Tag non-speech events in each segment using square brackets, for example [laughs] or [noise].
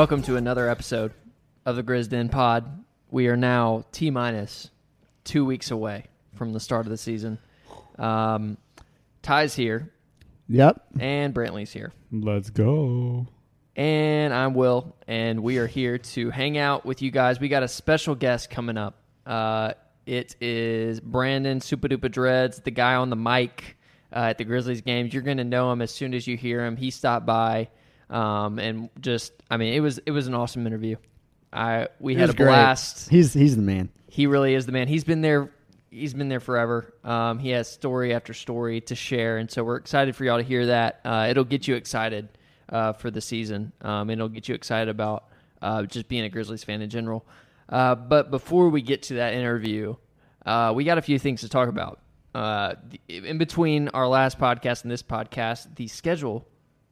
Welcome to another episode of the Grizz Den Pod. We are now T minus two weeks away from the start of the season. Um, Ty's here Yep. and Brantley's here. Let's go. And I'm Will, and we are here to hang out with you guys. We got a special guest coming up. Uh, it is Brandon Suppa Duppa Dreads, the guy on the mic uh, at the Grizzlies games. You're going to know him as soon as you hear him. He stopped by, um, and just, I mean, it was it was an awesome interview. I we had a great. blast. He's he's the man. He really is the man. He's been there. He's been there forever. Um, he has story after story to share, and so we're excited for y'all to hear that. Uh, it'll get you excited uh, for the season. Um, and it'll get you excited about uh, just being a Grizzlies fan in general. Uh, but before we get to that interview, uh, we got a few things to talk about. Uh, in between our last podcast and this podcast, the schedule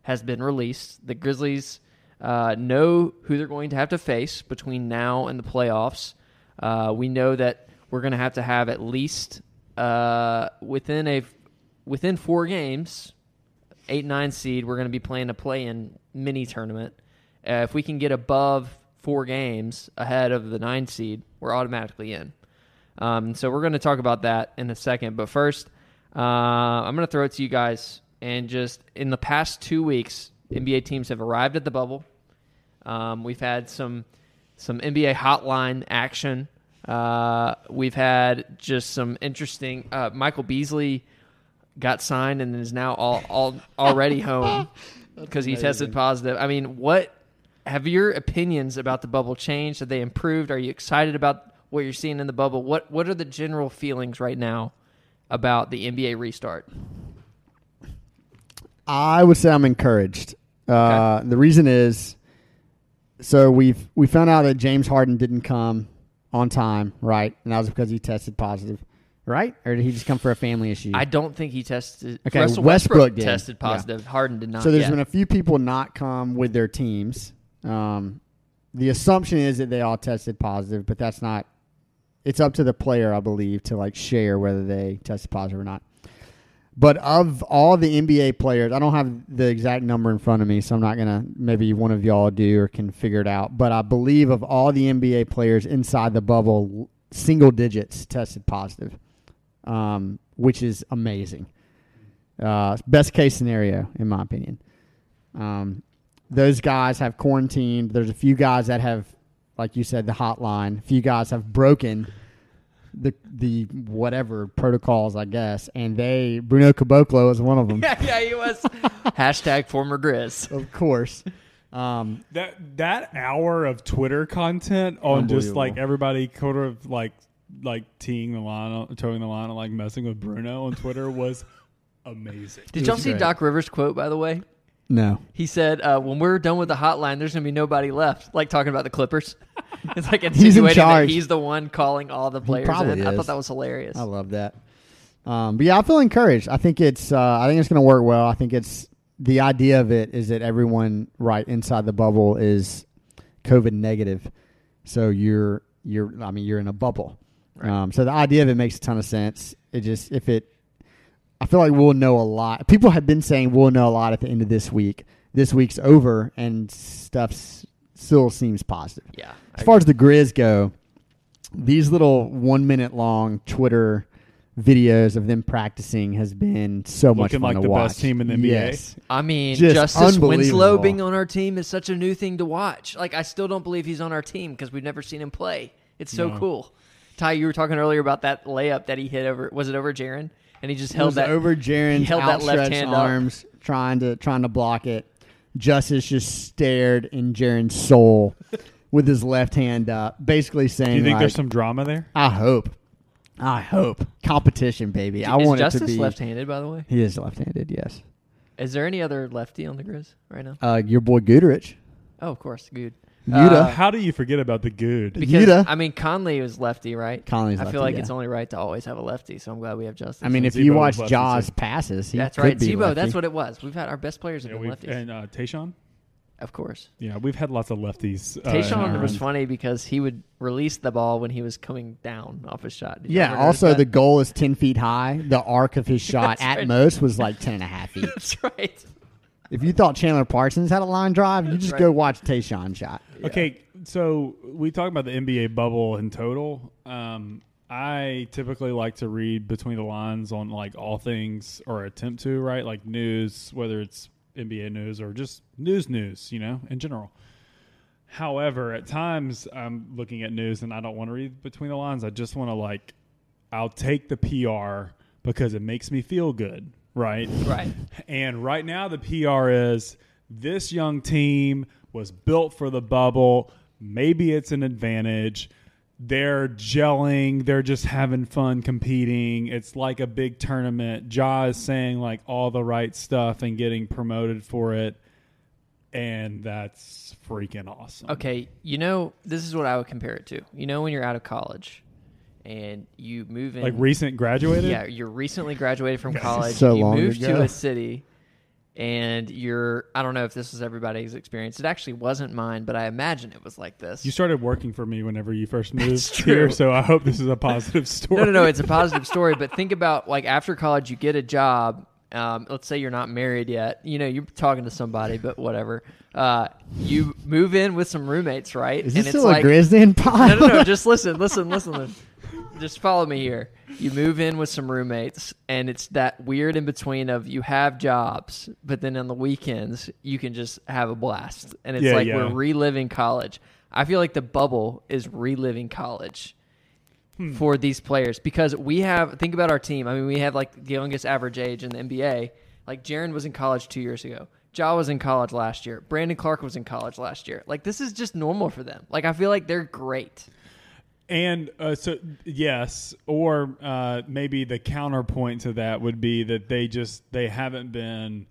has been released. The Grizzlies uh, know who they're going to have to face between now and the playoffs. Uh, we know that we're going to have to have at least uh, within a within four games, eight nine seed. We're going to be playing a play in mini tournament. Uh, if we can get above four games ahead of the nine seed, we're automatically in. Um, so we're going to talk about that in a second. But first, uh, I'm going to throw it to you guys. And just in the past two weeks, NBA teams have arrived at the bubble. Um, we've had some some NBA hotline action. Uh, we've had just some interesting. Uh, Michael Beasley got signed and is now all, all already [laughs] home because he tested positive. I mean, what have your opinions about the bubble changed? Have they improved? Are you excited about what you're seeing in the bubble? What What are the general feelings right now about the NBA restart? I would say I'm encouraged. Uh, The reason is, so we've we found out that James Harden didn't come on time, right? And that was because he tested positive, right? Or did he just come for a family issue? I don't think he tested. Okay, Russell Westbrook Westbrook, did. tested Yeah. positive. Harden did not. so there's yet. been a few people not come with their teams. Um, the assumption is that they all tested positive, but that's not. It's up to the player, I believe, to like share whether they tested positive or not. But of all the NBA players, I don't have the exact number in front of me, so I'm not gonna. Maybe one of y'all do or can figure it out. But I believe of all the NBA players inside the bubble, single digits tested positive, um, which is amazing. Uh, best case scenario, in my opinion. Um, those guys have quarantined. There's a few guys that have, like you said, the hotline. A few guys have broken the the whatever protocols, I guess. And they Bruno Caboclo is one of them, yeah, [laughs] yeah, he was. [laughs] Hashtag former Grizz. of course. Um, That that hour of Twitter content on just like everybody sort of like like teeing the line, towing the line, and like messing with Bruno on Twitter was amazing. Did It y'all see great. Doc Rivers' quote, by the way? No, He said, uh, when we're done with the hotline, there's going to be nobody left. Like talking about the Clippers. [laughs] it's like He's in insinuating that he's the one calling all the players probably in. I is. thought that was hilarious. I love that. Um, but yeah, I feel encouraged. I think it's. Uh, I think it's going to work well. I think it's the idea of it is that everyone right inside the bubble is COVID negative, so you're you're. I mean, you're in a bubble. Right. Um, so the idea of it makes a ton of sense. It just if it, I feel like we'll know a lot. People have been saying we'll know a lot at the end of this week. This week's over and stuff still seems positive. yeah. As far as the Grizz go, these little one minute long Twitter videos of them practicing has been so much Looking fun like to the watch. best team in the NBA. Yes. I mean, Just Justice Winslow being on our team is such a new thing to watch. Like, I still don't believe he's on our team because we've never seen him play. It's so No. cool. Ty, you were talking earlier about that layup that he hit over. Was it over Jaren? And he just held that over he Jaren's held that left outstretched hand up. arms, trying to trying to block it. Justice just stared in Jaren's soul with his left hand up, basically saying, Do you think like, there's some drama there? "I hope, I hope competition, baby. I want Justice it to be." left-handed, by the way? He is left-handed. Yes. Is there any other lefty on the Grizz right now? Uh, your boy Guterich, Oh, of course, good. Yuta. Uh, How do you forget about the good? Because Yuta. I mean, Conley was lefty, right? Conley's I lefty, feel like yeah. it's only right to always have a lefty, so I'm glad we have Justin. I mean, if Z-Bo you was watch lefty, Ja's too. passes, he that's could right, be Z-Bo. lefty. That's what it was. We've had our best players have Yeah, been we've- lefties, and uh, Tayshaun. of course. Yeah, we've had lots of lefties. uh, in Tayshaun our was runs. funny because he would release the ball when he was coming down off his shot. Did you Yeah. ever notice Also, that? the goal is ten feet high. The arc of his [laughs] shot That's at right. most was like ten and a half feet. [laughs] that's right. If you thought Chandler Parsons had a line drive, you just right. go watch Tayshaun shot. Okay, so we talk about the NBA bubble in total. Um, I typically like to read between the lines on like all things or attempt to, right? Like news, whether it's NBA news or just news news, you know, in general. However, at times I'm looking at news and I don't want to read between the lines. I just want to like I'll take the PR because it makes me feel good, right? Right. And right now, the PR is this young team was built for the bubble. Maybe it's an advantage. They're gelling. They're just having fun competing. It's like a big tournament. Ja is saying like all the right stuff and getting promoted for it. And that's freaking awesome. Okay, you know, this is what I would compare it to. You know, when you're out of college and you move in, Like recent graduated? yeah, you're recently graduated from [laughs] college. so you long move ago. to a city, and you're. I don't know if this was everybody's experience. It actually wasn't mine, but I imagine it was like this. You started working for me whenever you first moved That's here, so I hope this is a positive story. [laughs] no, no, no. It's a positive story, but think about like after college, you get a job. Um, let's say you're not married yet. You know, you're talking to somebody, but whatever. Uh, you move in with some roommates, right? Is and this it's still like, a Grizzly and pile? no, no, no. Just listen, listen, listen, listen. Just follow me here. You move in with some roommates, and it's that weird in between of you have jobs, but then on the weekends you can just have a blast, and it's Yeah, like yeah. we're reliving college. I feel like the bubble is reliving college Hmm. for these players because we have. Think about our team. I mean, we have like the youngest average age in the NBA. Like Jaren was in college two years ago. Ja was in college last year. Brandon Clarke was in college last year. Like this is just normal for them. Like I feel like they're great. And uh, so, yes, or uh, maybe the counterpoint to that would be that they just they haven't been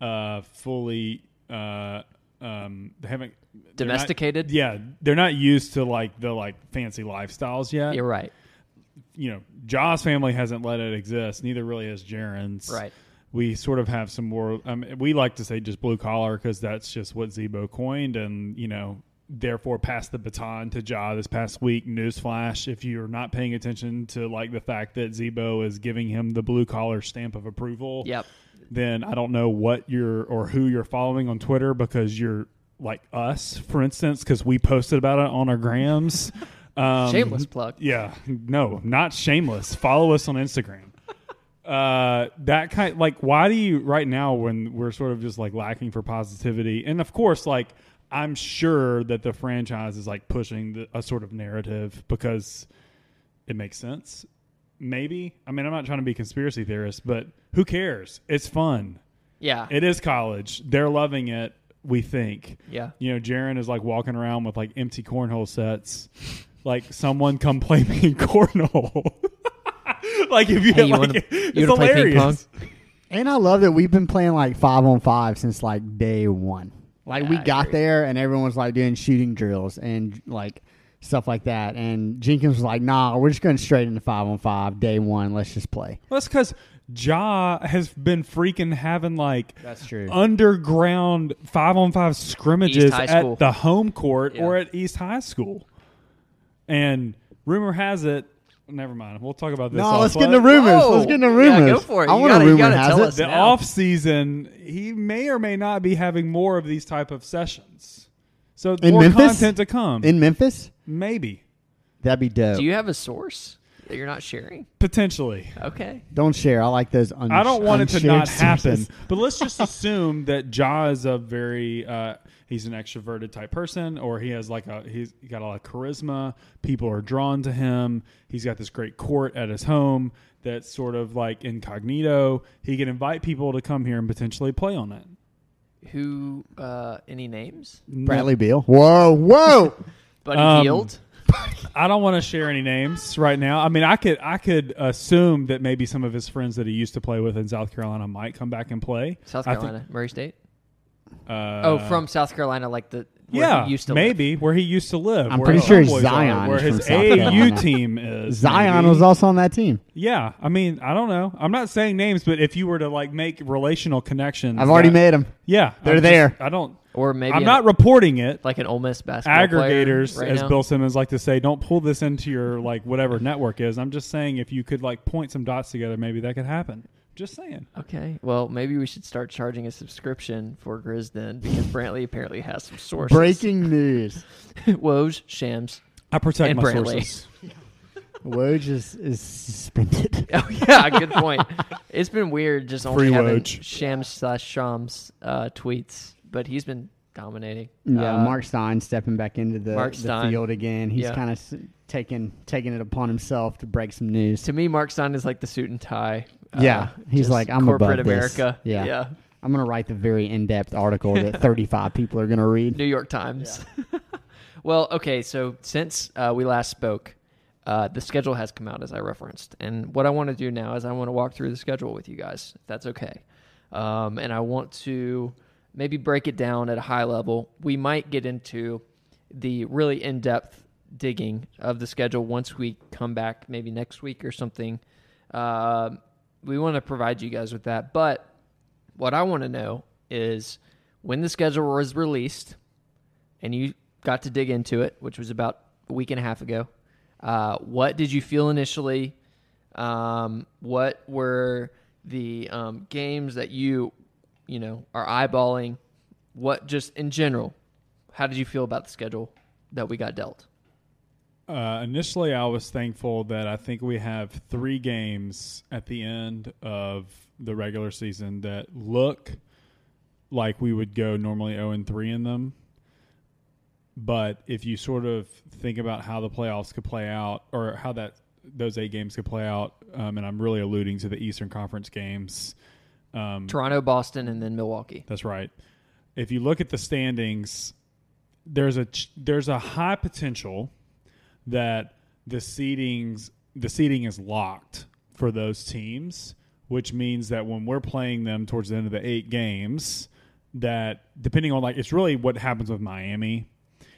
uh, fully uh, um, they haven't they're not- Domesticated? yeah, they're not used to like the like fancy lifestyles yet. You're right. You know, Ja's family hasn't let it exist. Neither really has Jaren's. Right. We sort of have some more. Um, we like to say just blue collar because that's just what Z-Bo coined, and you know, therefore passed the baton to Ja this past week. Newsflash: If you're not paying attention to like the fact that Z-Bo is giving him the blue collar stamp of approval, Yep. then I don't know what you're or who you're following on Twitter because you're like us, for instance, because we posted about it on our grams. [laughs] Um, Shameless plug. Yeah, no, not shameless. Follow us on Instagram. Uh, that kind like why do you right now when we're sort of just like lacking for positivity and of course like I'm sure that the franchise is like pushing the, a sort of narrative because it makes sense. Maybe I mean I'm not trying to be conspiracy theorist, but who cares? It's fun. Yeah. It is college. They're loving it. We think. yeah. You know, Jaren is like walking around with like empty cornhole sets. Like someone come play me in cornhole. [laughs] like if you, Hey, you like, wanna- it's you wanna play ping hilarious. And I love that we've been playing like five on five since like day one. Like we Yeah, I got agree. there and everyone was like doing shooting drills and like stuff like that. And Jenkins was like, "Nah, we're just going straight into five on five day one. Let's just play." Well, that's because Ja has been freaking having like That's true. underground five on five scrimmages East High School. at the home court Yeah. or at East High School. And rumor has it, never mind. We'll talk about this. No, off- let's get into rumors. Whoa. Let's get into Yeah, rumors. go for it. I You want gotta- a you rumor gotta has tell it. us. the now. off season, he may or may not be having more of these type of sessions. So In more Memphis? content to come. in Memphis. Maybe. That'd be dope. Do you have a source that you're not sharing? Potentially. Okay. don't share. I like those. Un- I don't want it to unshared not happen, but let's just [laughs] assume that Ja is a very uh, he's an extroverted type person, or he has like a he's got a lot of charisma. People are drawn to him. He's got this great court at his home that's sort of like incognito. He can invite people to come here and potentially play on it. Who? Uh, any names? Bradley Beal. Whoa, whoa. [laughs] Buddy Um, Hield. [laughs] I don't want to share any names right now. I mean, I could I could assume that maybe some of his friends that he used to play with in South Carolina might come back and play. South I think- Carolina, Murray State. Uh, oh, from South Carolina, like the where yeah, he used to live. maybe where he used to live. I'm pretty sure homeboys Zion are, where is his from South AAU Carolina. team is. Zion maybe. was also on that team. Yeah, I mean, I don't know. I'm not saying names, but if you were to like make relational connections, I've already that- made them. Yeah, They're I'm just- there. I don't. Or maybe I'm an- not reporting it. like an Ole Miss basketball player Aggregators, right as now. Bill Simmons like to say, don't pull this into your like whatever network is. I'm just saying if you could like point some dots together, maybe that could happen. Just saying. Okay. Well, maybe we should start charging a subscription for Grizz then because Brantley apparently has some sources. Breaking news: [laughs] Woj, Shams. I protect And my Brantley. sources. [laughs] Woj is, is suspended. [laughs] Oh yeah, good point. It's been weird just only Free having Woj. Shams slash Shams uh, tweets, but he's been dominating. Yeah, Uh, Marc Stein stepping back into the, Marc the Stein. field again. He's Yeah. kind of s- taking taking it upon himself to break some news. To me, Marc Stein is like the suit and tie. Uh, Yeah, he's like, I'm corporate above this. America. Yeah. yeah. I'm gonna write the very in depth article that [laughs] 35 people are gonna read. New York Times. [laughs] well, okay, so since uh, we last spoke, uh, the schedule has come out as I referenced, and what I want to do now is I want to walk through the schedule with you guys, if that's okay. Um, and I want to maybe break it down at a high level. We might get into the really in depth digging of the schedule once we come back, maybe next week or something. Um we want to provide you guys with that, but what I want to know is when the schedule was released and you got to dig into it, which was about a week and a half ago. Uh, what did you feel initially? Um, what were the um, games that you, you know, are eyeballing? What just in general? How did you feel about the schedule that we got dealt? Uh, initially, I was thankful that I think we have three games at the end of the regular season that look like we would go normally 0 and 3 in them. But if you sort of think about how the playoffs could play out, or how that those eight games could play out, um, and I'm really alluding to the Eastern Conference games. Um, Toronto, Boston, and then Milwaukee. that's right. If you look at the standings, there's a there's a high potential that the seedings the seeding is locked for those teams, which means that when we're playing them towards the end of the eight games, that depending on like it's really what happens with Miami.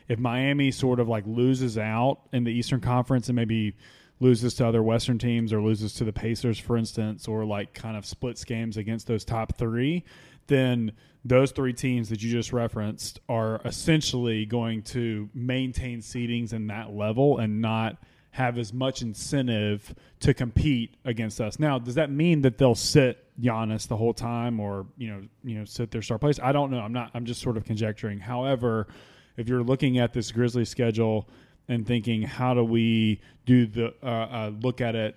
If Miami sort of like loses out in the Eastern Conference and maybe loses to other Western teams or loses to the Pacers, for instance, or like kind of splits games against those top three, then those three teams that you just referenced are essentially going to maintain seedings in that level and not have as much incentive to compete against us. Now, does that mean that they'll sit Giannis the whole time or, you know, you know, sit their star place? I don't know. I'm not I'm just sort of conjecturing. However, if you're looking at this Grizzly schedule and thinking how do we do the uh, uh, look at it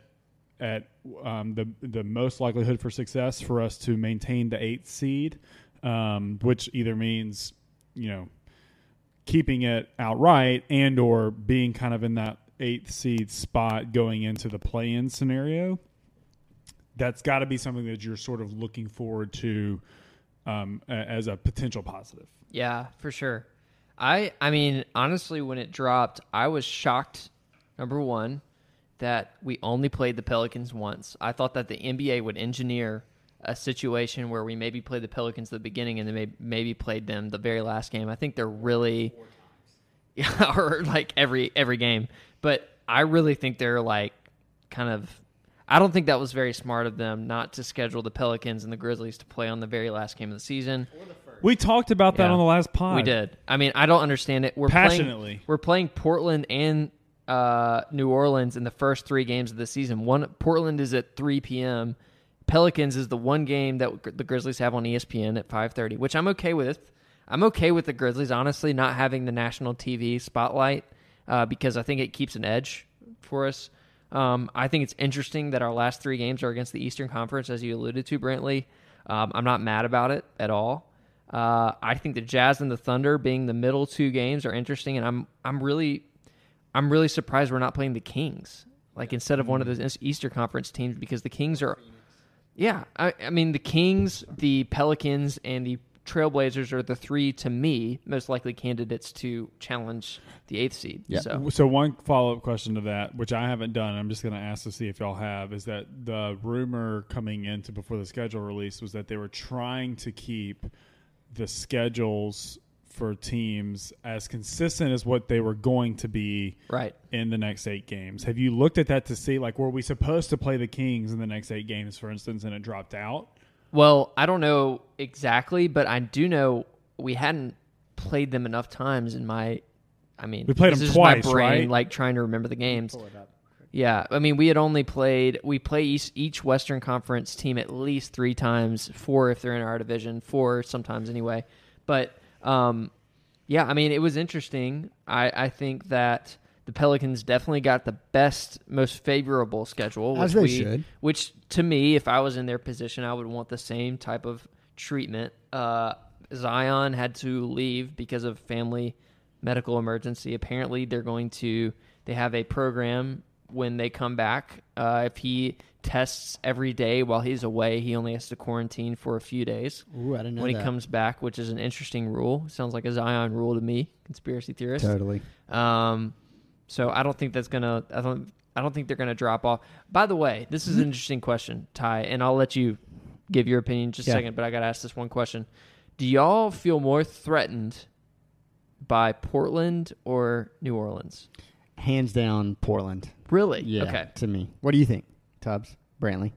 at um, the the most likelihood for success for us to maintain the eighth seed, um, which either means you know keeping it outright and or being kind of in that eighth seed spot going into the play-in scenario. That's got to be something that you're sort of looking forward to um, as a potential positive. Yeah, for sure. I I mean, honestly, when it dropped, I was shocked. Number one, that we only played the Pelicans once. I thought that the NBA would engineer a situation where we maybe played the Pelicans at the beginning and then maybe, maybe played them the very last game. I think they're really, yeah, [laughs] or like every every game. But I really think they're like kind of. I don't think that was very smart of them not to schedule the Pelicans and the Grizzlies to play on the very last game of the season. We talked about that Yeah. on the last pod. We did. I mean, I don't understand it. We're Passionately. Playing, we're playing Portland and uh, New Orleans in the first three games of the season. One Portland is at 3 p.m. Pelicans is the one game that the Grizzlies have on ESPN at 5:30, which I'm okay with. I'm okay with the Grizzlies honestly not having the national TV spotlight uh, because I think it keeps an edge for us. Um, I think it's interesting that our last three games are against the Eastern Conference, as you alluded to, Brantley. Um, I'm not mad about it at all. Uh, I think the Jazz and the Thunder being the middle two games are interesting, and I'm I'm really I'm really surprised we're not playing the Kings like instead of one of those Easter Conference teams because the Kings are yeah I, I mean the Kings, the Pelicans, and the Trailblazers are the three to me most likely candidates to challenge the eighth seed. Yeah. So So one follow up question to that, which I haven't done, I'm just going to ask to see if y'all have, is that the rumor coming into before the schedule release was that they were trying to keep the schedules for teams as consistent as what they were going to be right. in the next eight games. Have you looked at that to see like were we supposed to play the Kings in the next eight games, for instance, and it dropped out? Well, I don't know exactly, but I do know we hadn't played them enough times in my. I mean, We played this them is twice, my brain, right? Like trying to remember the games. Pull it up. Yeah, I mean, we had only played. We play each, each Western Conference team at least three times, four if they're in our division, four sometimes anyway. But um, yeah, I mean, it was interesting. I, I think that the Pelicans definitely got the best, most favorable schedule, which As they we, should. which to me, if I was in their position, I would want the same type of treatment. Uh, Zion had to leave because of family medical emergency. Apparently, they're going to they have a program when they come back. Uh, if he tests every day while he's away, he only has to quarantine for a few days. Ooh, I didn't know when that. he comes back, which is an interesting rule. Sounds like a Zion rule to me, conspiracy theorist. totally. Um, so I don't think that's gonna. I don't. I don't think they're gonna drop off. By the way, this is an interesting question, Ty, and I'll let you give your opinion in just a Yeah. second. But I got to ask this one question: Do y'all feel more threatened by Portland or New Orleans? Hands down, Portland. Really? Yeah. Okay. To me, what do you think, Tubbs, Brantley?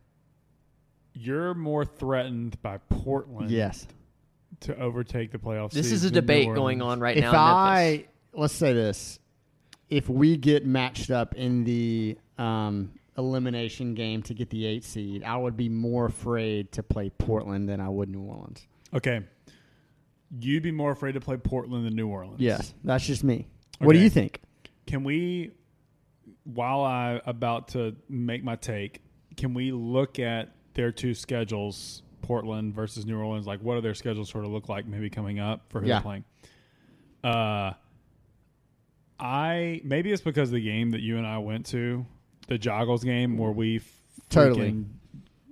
You're more threatened by Portland Yes. to overtake the playoffs. This is a debate going on right if now. in Memphis. I let's say this, if we get matched up in the um, elimination game to get the eight seed, I would be more afraid to play Portland than I would New Orleans. Okay. You'd be more afraid to play Portland than New Orleans. Yes, that's just me. What do you think? Can we, while I about to make my take, can we look at their two schedules, Portland versus New Orleans? Like, what do their schedules sort of look like, maybe coming up for who Yeah. they're playing? Uh, I maybe it's because of the game that you and I went to, the Joggles game, where we Totally.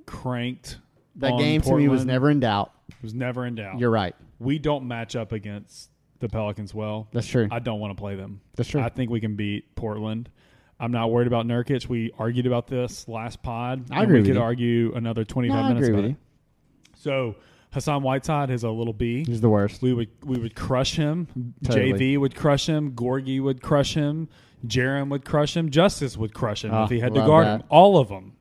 cranked. That game to me was never in doubt. was never in doubt. You're right. we don't match up against the Pelicans well. That's true. I don't want to play them. That's true. I think we can beat Portland. I'm not worried about Nurkic. We argued about this last pod. I agree we could you. argue another 25 No, I minutes agree about with it. So Hassan Whiteside is a little B. He's the worst. We would we would crush him. Totally. JV would crush him. Gorgui would crush him. Jerem would crush him. Justice would crush him Oh, if he had to guard that. him. All of them.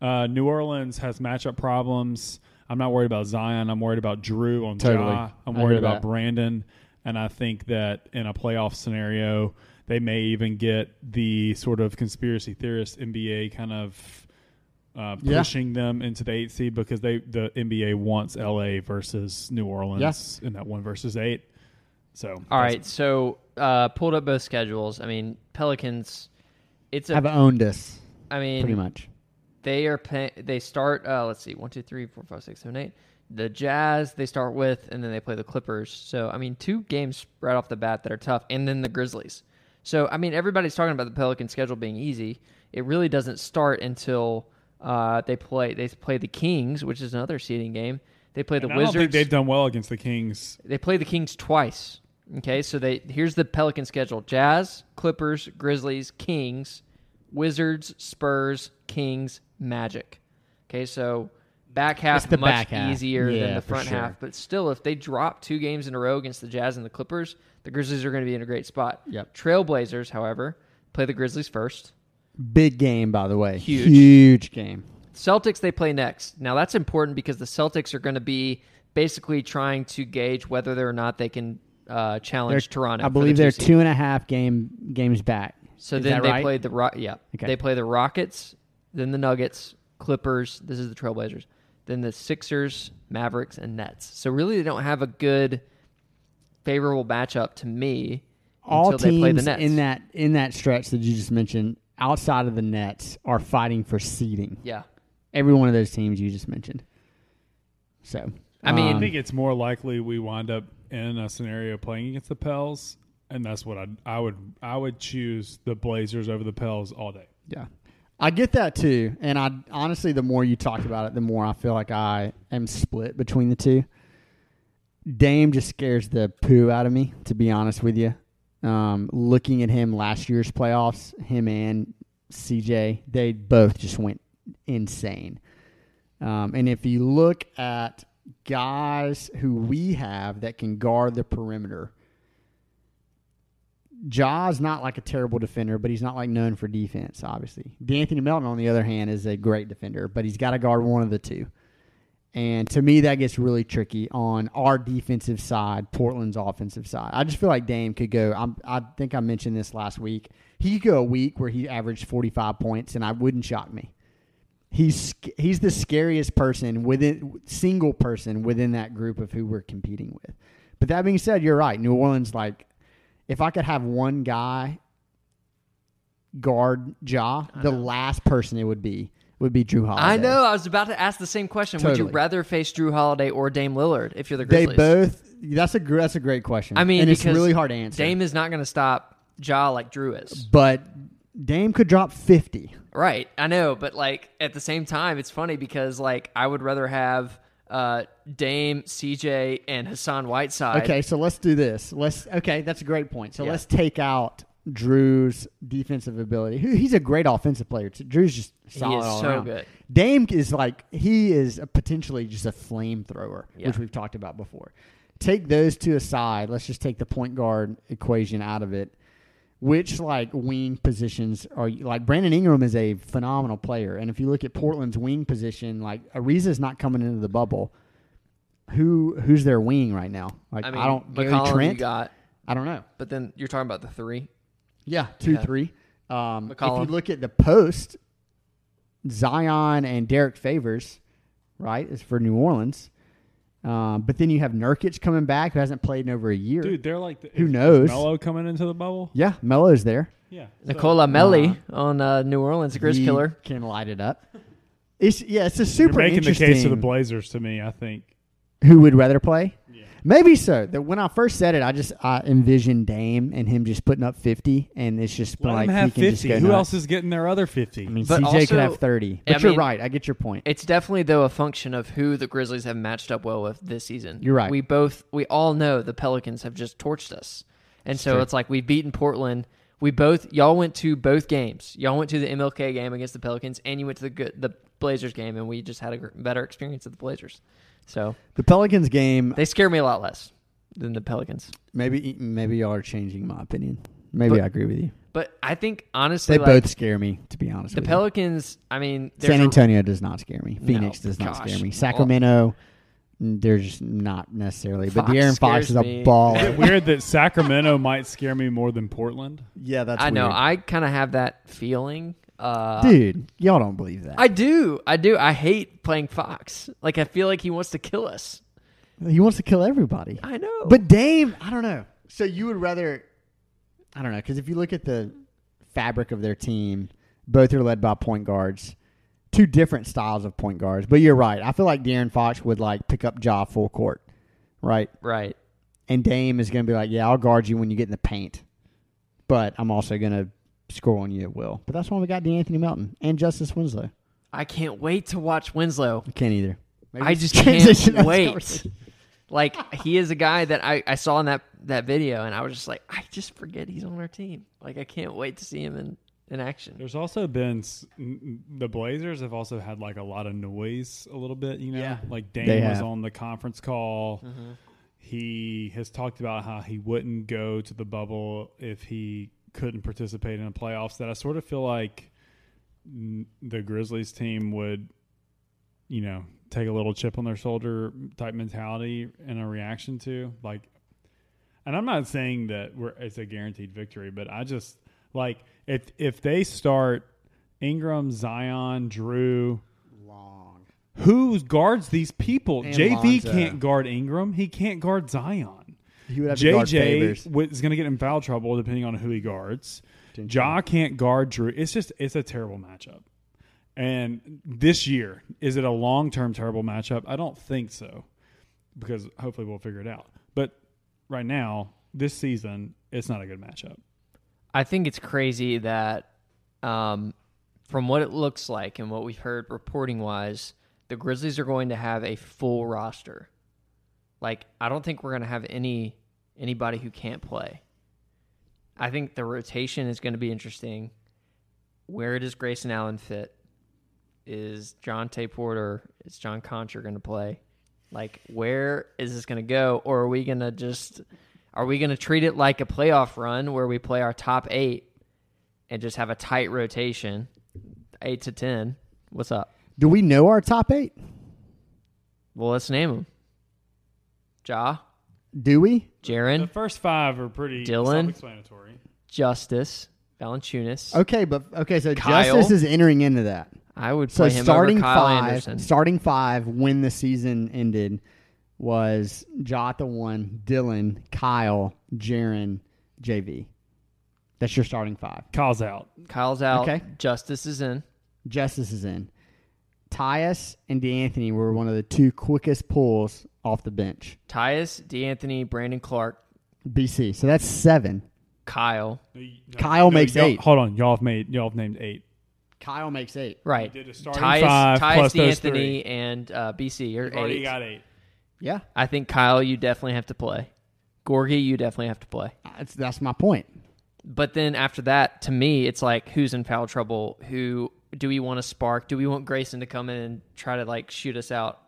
Uh, New Orleans has matchup problems. I'm not worried about Zion. I'm worried about Jrue on Totally. Ja. I'm worried about that. Brandon. And I think that in a playoff scenario, they may even get the sort of conspiracy theorist NBA kind of uh, Yeah. pushing them into the eight seed because they the NBA wants LA versus New Orleans in that one versus eight. So all right, so uh, pulled up both schedules. I mean, Pelicans. It's a. Have owned us I mean, pretty much. They are pay- they start uh, let's see one two three four five six seven eight. The Jazz they start with, and then they play the Clippers. So I mean, two games right off the bat that are tough, and then the Grizzlies. So I mean, everybody's talking about the Pelican schedule being easy. It really doesn't start until uh, they play they play the Kings, which is another seeding game. They play the And I don't think Wizards. they've done well against the Kings. They play the Kings twice. Okay, so they here's the Pelican schedule: Jazz, Clippers, Grizzlies, Kings, Wizards, Spurs, Kings, Magic. Okay, so back half It's the much back half. easier than the front sure. half, but still, if they drop two games in a row against the Jazz and the Clippers, the Grizzlies are going to be in a great spot. Yep. Trailblazers, however, play the Grizzlies first. Big game, by the way. Huge. Huge game. Celtics they play next. Now that's important because the Celtics are going to be basically trying to gauge whether or not they can uh, challenge They're- Toronto. I for the believe they're two and a half game games back. So Is then they right? play the Ro- yeah. Okay. They play the Rockets, then the Nuggets, Clippers. This is the Trailblazers. Then the Sixers, Mavericks, and Nets. So really, they don't have a good, favorable matchup to me All until they play the teams Nets. in that in that stretch that you just mentioned, outside of the Nets, are fighting for seeding. yeah, Every one of those teams you just mentioned. So I mean- I um, think it's more likely we wind up in a scenario playing against the Pels, and that's what I I would I would choose the Blazers over the Pels all day. Yeah. I get that too. And I honestly the more you talk about it, the more I feel like I am split between the two. Dame just scares the poo out of me, to be honest with you. Um, looking at him last year's playoffs, him and CJ, they both just went insane. Um, and if you look at guys who we have that can guard the perimeter, Ja's not like a terrible defender, but he's not like known for defense, obviously. De'Anthony Melton, on the other hand, is a great defender, but he's got to guard one of the two. And to me, that gets really tricky on our defensive side, Portland's offensive side. I just feel like Dame could go. I'm, I think I mentioned this last week. He could go a week where he averaged 45 points, and I wouldn't shock me. He's he's the scariest person within single person within that group of who we're competing with. But that being said, you're right. New Orleans, like, if I could have one guy guard Ja, the last person it would be would be Jrue Holiday. I know. I was about to ask the same question. Would you rather face Jrue Holiday or Dame Lillard if you're the Grizzlies? They both. That's a that's a great question. I mean, and it's really hard to answer. Dame is not going to stop Ja like Jrue is. but Dame could drop 50. Right. I know, but like at the same time, it's funny because like I would rather have uh, Dame, CJ, and Hassan Whiteside. Okay, so let's do this. Let's okay, that's a great point. So Yeah. let's take out Jrue's defensive ability. He's a great offensive player. Jrue's just He solid is all so around. good. Dame is like he is a potentially just a flamethrower, Yeah. which we've talked about before. Take those two aside. Let's just take the point guard equation out of it. Which like wing positions are you, like Brandon Ingram is a phenomenal player, and if you look at Portland's wing position, like Ariza is not coming into the bubble. Who who's their wing right now? Like I I, don't Gary McCollum you Trent. got, I don't know. but then you're talking about the three. Yeah, two Yeah. three. Um, if you look at the post, Zion and Derrick Favors, right, is for New Orleans. Um, but then you have Nurkic coming back, who hasn't played in over a year. Dude, they're like the, Who is- knows? Is Melo coming into the bubble. Yeah, Melo's there. Yeah, so- Nicola Melli uh, on uh, New Orleans, the Grizz killer. can light it up. It's yeah, it's a You're super making the case to the Blazers to me. I think. Who would rather play? Yeah. Maybe so. That when I first said it, I just I envisioned Dame and him just putting up fifty, and it's just Let like him have he can just go Who nuts. else is getting their other fifty? I mean, But CJ also- could have thirty. But I you're mean- right. I get your point. It's definitely though a function of who the Grizzlies have matched up well with this season. You're right. We both we all know the Pelicans have just torched us, and so true. it's like we've beaten Portland. We both y'all went to both games. Y'all went to the MLK game against the Pelicans, and you went to the good, the Blazers game, and we just had a gr- better experience at the Blazers. So The Pelicans game, they scare me a lot less than the Pelicans. maybe maybe y'all are changing my opinion. Maybe But- I agree with you. But I think honestly, They like, both scare me, to be honest. the Pelicans. I mean, you. San Antonio does not scare me. No, Phoenix does not gosh. scare me. Sacramento, mm, they're just not necessarily. But Fox De'Aaron Fox scares is a me. [laughs] Is baller. weird that Sacramento might scare me more than Portland? yeah, that's I know. weird. I kind of have that feeling. Uh, dude. Y'all don't believe that. I do. I do. I hate playing Fox. Like I feel like he wants to kill us. he wants to kill everybody. I know. But Dame, I don't know. So you would rather, I don't know, because if you look at the fabric of their team, both are led by point guards, two different styles of point guards. But you're right. I feel like De'Aaron Fox would like pick up Ja full court, right? right. And Dame is going to be like, yeah, I'll guard you when you get in the paint, but I'm also going to score on you at will. But that's why we got De'Anthony Melton and Justice Winslow. I can't wait to watch Winslow. I can't either. Maybe I just transition can't wait. [laughs] Like he is a guy that I, I saw in that that video, and I was just like, I just forget he's on our team. Like I can't wait to see him in in action. There's also been s- n- n- the Blazers have also had like a lot of noise a little bit, you know. Yeah. like They was have. on the conference call. Mm-hmm. He has talked about how he wouldn't go to the bubble if he couldn't participate in the playoffs. That I sort of feel like the Grizzlies team would, you know, take a little chip on their shoulder type mentality in a reaction to like. And I'm not saying that we're it's a guaranteed victory, but I just like if if they start Ingram, Zion, Jrue, Long. who guards these people? And JV Lonzo. can't guard Ingram. He can't guard Zion. He would have to guard JJ favors. is going to get in foul trouble depending on who he guards. Ja can't guard Jrue. It's just it's a terrible matchup. And this year, is it a long term terrible matchup? I don't think so, because hopefully we'll figure it out. But right now, this season, it's not a good matchup. I think it's crazy that, um, from what it looks like and what we've heard reporting wise, the Grizzlies are going to have a full roster. Like, I don't think we're going to have any anybody who can't play. I think the rotation is going to be interesting. Where does Grayson Allen fit? Is Jontay Porter, is John Contra going to play? Like, where is this going to go? Or are we going to just are we going to treat it like a playoff run where we play our top eight and just have a tight rotation, eight to ten? What's up? Do we know our top eight? Well, let's name them. Ja, Do we? The Jaren, first five are pretty Dylan? self-explanatory. Justice, Valanciunas. Okay, but okay, so Kyle. Justice is entering into that. I would So play him starting over Kyle five, Anderson. starting five when the season ended was Jota one, Dylan, Kyle, Jaren, JV. That's your starting five. Kyle's out. Kyle's out. Okay. Justice is in. Justice is in. Tyus and De'Anthony were one of the two quickest pulls off the bench. Tyus, De'Anthony, Brandon Clarke, BC. So that's seven. Kyle. Kyle makes y'all- eight. Hold on, y'all have made y'all have named eight. Kyle makes eight. Right. did a starting Tyus, five Tyus plus DeAnthony, and uh, BC are You've already eight. got eight. Yeah, I think Kyle, you definitely have to play. Gorgui, you definitely have to play. that's, that's my point. But then after that, to me, it's like who's in foul trouble? Who do we want to spark? Do we want Grayson to come in and try to like shoot us out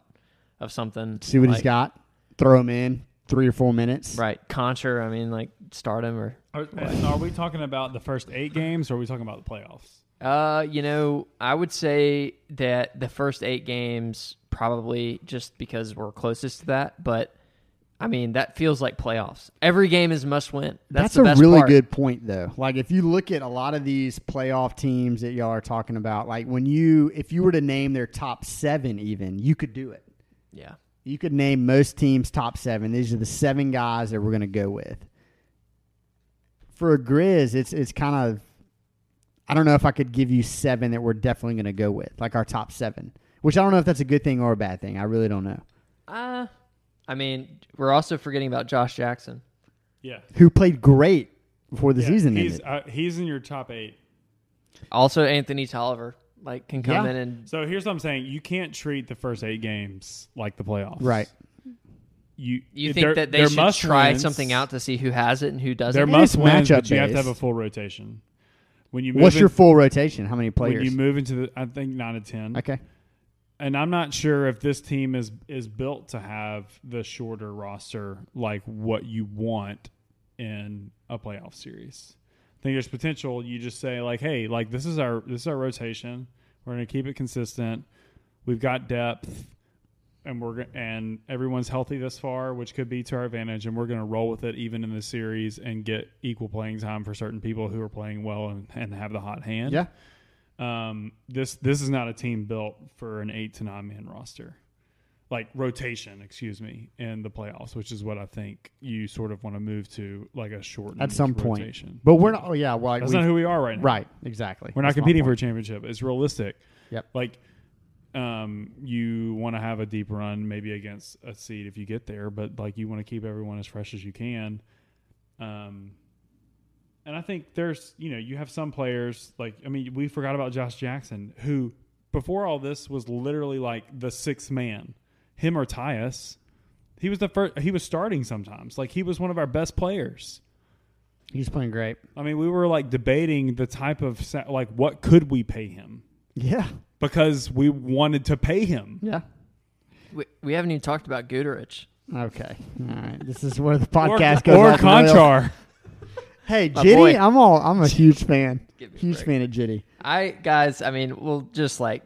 of something? See what Like, he's got. Throw him in three or four minutes. Right, Contra. I mean, like start him or Are, are we talking about the first eight games, or are we talking about the playoffs? Uh, you know, I would say that the first eight games probably just because we're closest to that, but I mean that feels like playoffs. Every game is must win. That's, That's, a really part. good point, though. Like if you look at a lot of these playoff teams that y'all are talking about, like when you, if you were to name their top seven, even you could do it. Yeah, You could name most teams' top seven. These are the seven guys that we're going to go with. For a Grizz, it's it's kind of. I don't know if I could give you seven that we're definitely going to go with, like our top seven. Which I don't know if that's a good thing or a bad thing. I really don't know. uh, I mean we're also forgetting about Josh Jackson. Yeah, Who played great before the Yeah, season he's ended? uh, he's in your top eight. Also, Anthony Tolliver like can come Yeah. in and So here's what I'm saying: you can't treat the first eight games like the playoffs, Right. You you think that they should must try wins. something out to see who has it and who doesn't. They're And must it's wins, matchup but you have to have a full rotation. When you move What's in- your full rotation? How many when players? you move into the, I think nine to ten. okay. and I'm not sure if this team is is built to have the shorter roster like what you want in a playoff series. I think there's potential. You just say like, hey, like this is our this is our rotation. We're going to keep it consistent. We've got depth, and we're and everyone's healthy this far, which could be to our advantage. And we're going to roll with it even in the series and get equal playing time for certain people who are playing well and, and have the hot hand Yeah. um, this this is not a team built for an eight to nine man roster, like rotation, excuse me, in the playoffs, which is what I think you sort of want to move to, like a shortened At some point. But we're not. Oh yeah. Well, like That's not who we are right now. right. Exactly. We're not That's competing for a championship. It's realistic. Yep. Like, um, you want to have a deep run, maybe against a seed if you get there, but like you want to keep everyone as fresh as you can. Um, and I think there's, you know, you have some players like, I mean, we forgot about Josh Jackson, who before all this was literally like the sixth man, him or Tyus. He was the first. He was starting sometimes. Like he was one of our best players. He's playing great. I mean, we were like debating the type of sa- like what could we pay him Yeah. Because we wanted to pay him. Yeah. we, we haven't even talked about Guterich. Okay. All right. This is where the Or, podcast goes. or off the rails. Conchar. Hey, My Jitty, boy. I'm all. I'm a huge fan. Give me a Huge break. fan of Jitty. I guys, I mean, we'll just like,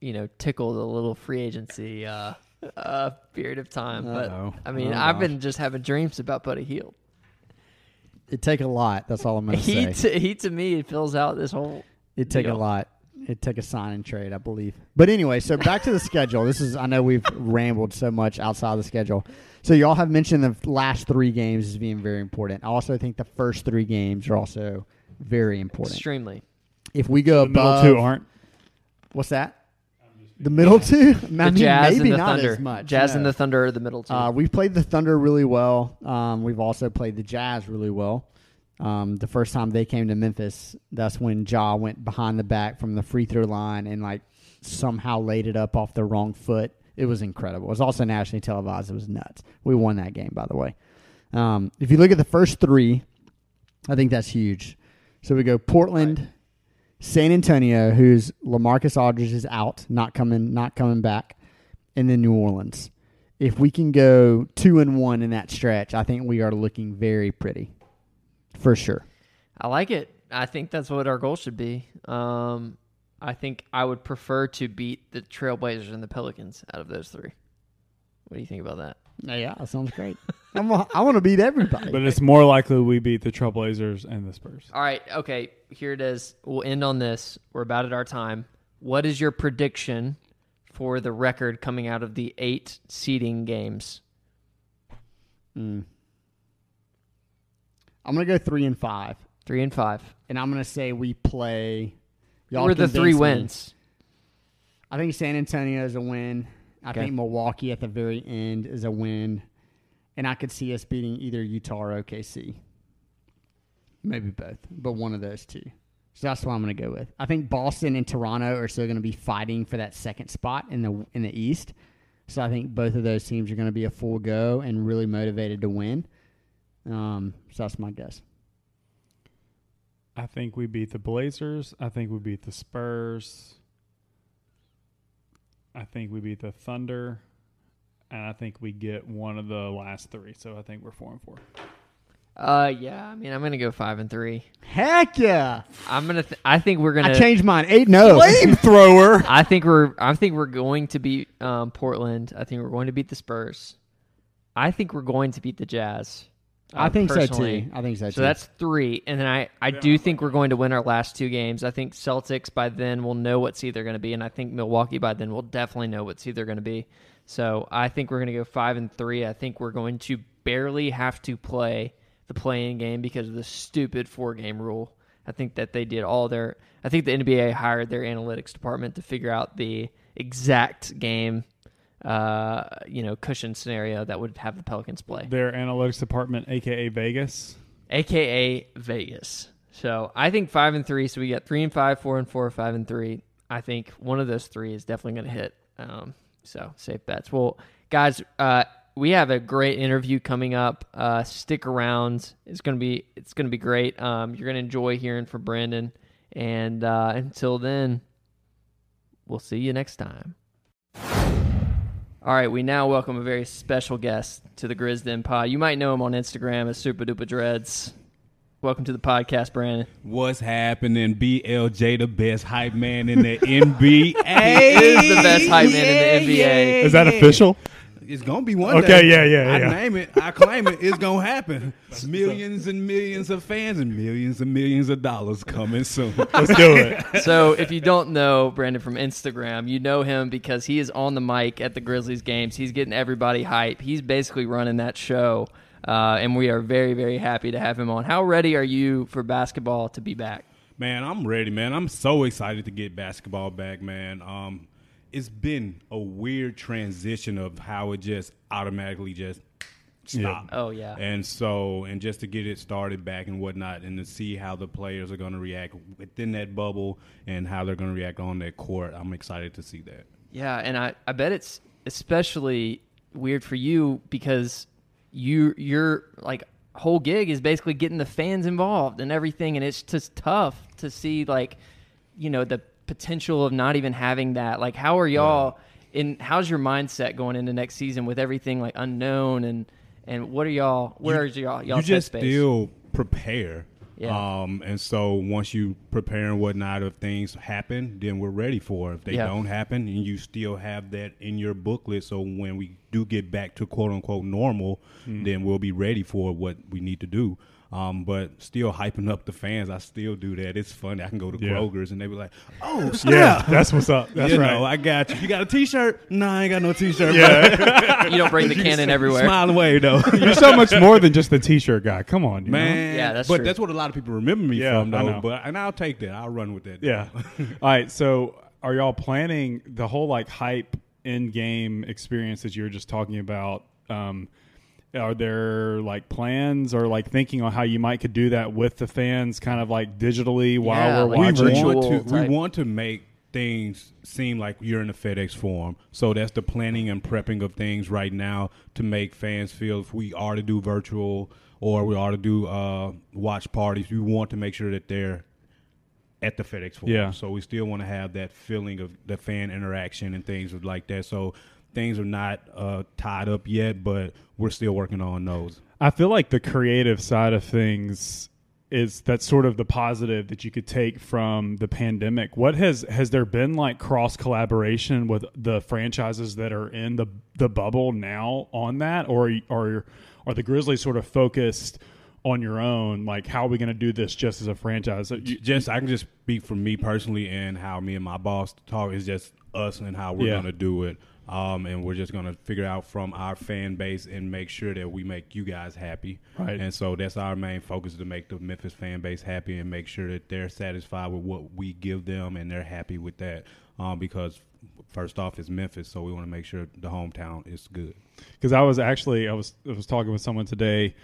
you know, tickle the little free agency uh, uh, period of time. Uh-oh. But I mean, Oh, I've been just having dreams about Buddy Hield. It take a lot. That's all I'm gonna He say. to, he to me it fills out this whole. It take a deal. lot. It take a sign and trade, I believe. But anyway, so back to the schedule. This is I know we've rambled so much outside of the schedule. So y'all have mentioned the last three games as being very important. I also think the first three games are also very important. Extremely. If we go The middle above, two aren't. what's that? The middle two? [laughs] I The mean, Jazz maybe and the not Thunder. as much. Jazz no. and the Thunder are the middle two. Uh, we've played the Thunder really well. Um, we've also played the Jazz really well. Um, the first time they came to Memphis, that's when Ja went behind the back from the free throw line and like somehow laid it up off the wrong foot. It was incredible. It was also nationally televised. It was nuts. We won that game, by the way. Um, if you look at the first three, I think that's huge. So we go Portland, San Antonio, who's LaMarcus Aldridge is out, not coming, not coming back, and then New Orleans. If we can go two and one in that stretch, I think we are looking very pretty, for sure. I like it. I think that's what our goal should be. Um, I think I would prefer to beat the Trailblazers and the Pelicans out of those three. What do you think about that? Yeah, that sounds great. [laughs] I'm a, I want to beat everybody. But it's more likely we beat the Trailblazers and the Spurs. All right, okay, here it is. We'll end on this. We're about at our time. What is your prediction for the record coming out of the eight seeding games? Mm. I'm gonna go three and five, Three and five. and I'm gonna say we play. Y'all We're the convince three me. wins. I think San Antonio is a win. I Okay. think Milwaukee at the very end is a win, and I could see us beating either Utah or OKC. Maybe both, but one of those two. So that's what I'm going to go with. I think Boston and Toronto are still going to be fighting for that second spot in the in the East. So I think both of those teams are going to be a full go and really motivated to win. Um, so that's my guess. I think we beat the Blazers. I think we beat the Spurs. I think we beat the Thunder. And I think we get one of the last three. So I think we're four and four. Uh, yeah. I mean, I'm gonna go five and three. Heck yeah! I'm gonna. Th- I think we're gonna. I changed mine. Eight no. Flamethrower. I think we're. I think we're going to beat um, Portland. I think we're going to beat the Spurs. I think we're going to beat the Jazz. I uh, think so too. I think so too. So that's three, and then I, I do think we're going to win our last two games. I think Celtics by then will know what seed they're going to be, and I think Milwaukee by then will definitely know what seed they're going to be. So I think we're going to go five and three. I think we're going to barely have to play the play-in game because of the stupid four game rule. I think that they did all their. I think the NBA hired their analytics department to figure out the exact game, uh, you know, cushion scenario that would have the Pelicans play Their analytics department, aka Vegas. aka Vegas. So I think five and three. So we got three and five, four and four, five and three. I think one of those three is definitely going to hit. Um, so safe bets. Well, guys, uh, we have a great interview coming up. Uh, stick around. It's gonna be it's gonna be great. Um, you're gonna enjoy hearing from Brandon. And uh, until then, we'll see you next time. All right, we now welcome a very special guest to the Grizzden Pod. You might know him on Instagram as Suppa Duppa Dreads. Welcome to the podcast, Brandon. What's happening? BLJ, the best hype man in the [laughs] NBA. He is the best hype man in the NBA. Is that official? It's gonna be one Okay, day. yeah, yeah, I yeah. name it. I claim it. It's gonna happen. [laughs] Millions and millions of fans and millions and millions of dollars coming soon. [laughs] Let's do it. So, if you don't know Brandon from Instagram, you know him because he is on the mic at the Grizzlies games. He's getting everybody hype. He's basically running that show, uh, and we are very, very happy to have him on. How ready are you for basketball to be back? Man, I'm ready, man. I'm so excited to get basketball back, man. Um, it's been a weird transition of how it just automatically just stopped. Oh yeah, And so, and just to get it started back and whatnot, and to see how the players are going to react within that bubble and how they're going to react on that court, I'm excited to see that. Yeah, and I, I bet it's especially weird for you because you your like whole gig is basically getting the fans involved and everything and it's just tough to see like you know the potential of not even having that like how are y'all in how's your mindset going into next season with everything like unknown and and what are y'all where is y'all y'all you just headspace? still prepare. Yeah. Um, and so once you prepare and whatnot, if things happen, then we're ready for. it. If they Yeah. don't happen, and you still have that in your booklet, so when we do get back to quote unquote normal, Hmm. then we'll be ready for what we need to do. Um, but still hyping up the fans, I still do that. It's funny. I can go to Yeah. Kroger's and they be like, "Oh, Yeah, that's what's up. That's you right. know, I got you. You got a T-shirt? No, I ain't got no T-shirt. yeah, [laughs] you don't bring the cannon everywhere Smile away though. [laughs] you're so much more than just the t-shirt guy. Come on, you know? Man, Yeah, that's but true. that's what a lot of people remember me Yeah, from, I though. know. But and I'll take that. I'll run with that. Yeah. [laughs] All right. So, are y'all planning the whole like hype in game experience that you were just talking about? Um, are there like plans or like thinking on how you might could do that with the fans, kind of like digitally while Yeah, we're like watching? virtual want to type. we want to make things seem like you're in a FedEx Forum. So that's the planning and prepping of things right now to make fans feel if we are to do virtual or we are to do uh, watch parties, we want to make sure that they're at the FedEx Forum. Yeah. So we still want to have that feeling of the fan interaction and things like that. So things are not uh, tied up yet, but we're still working on those. I feel like the creative side of things is that's sort of the positive that you could take from the pandemic. What has has there been like cross collaboration with the franchises that are in the the bubble now on that, or are are the Grizzlies sort of focused? on your own like how are we going to do this just as a franchise you, just i can just speak for me personally and how me and my boss talk is just us and how we're yeah. going to do it um, and we're just gonna figure out from our fan base and make sure that we make you guys happy. Right. And so that's our main focus to make the Memphis fan base happy and make sure that they're satisfied with what we give them and they're happy with that. Um, because first off, it's Memphis, so we want to make sure the hometown is good. Because I was actually I was I was talking with someone today,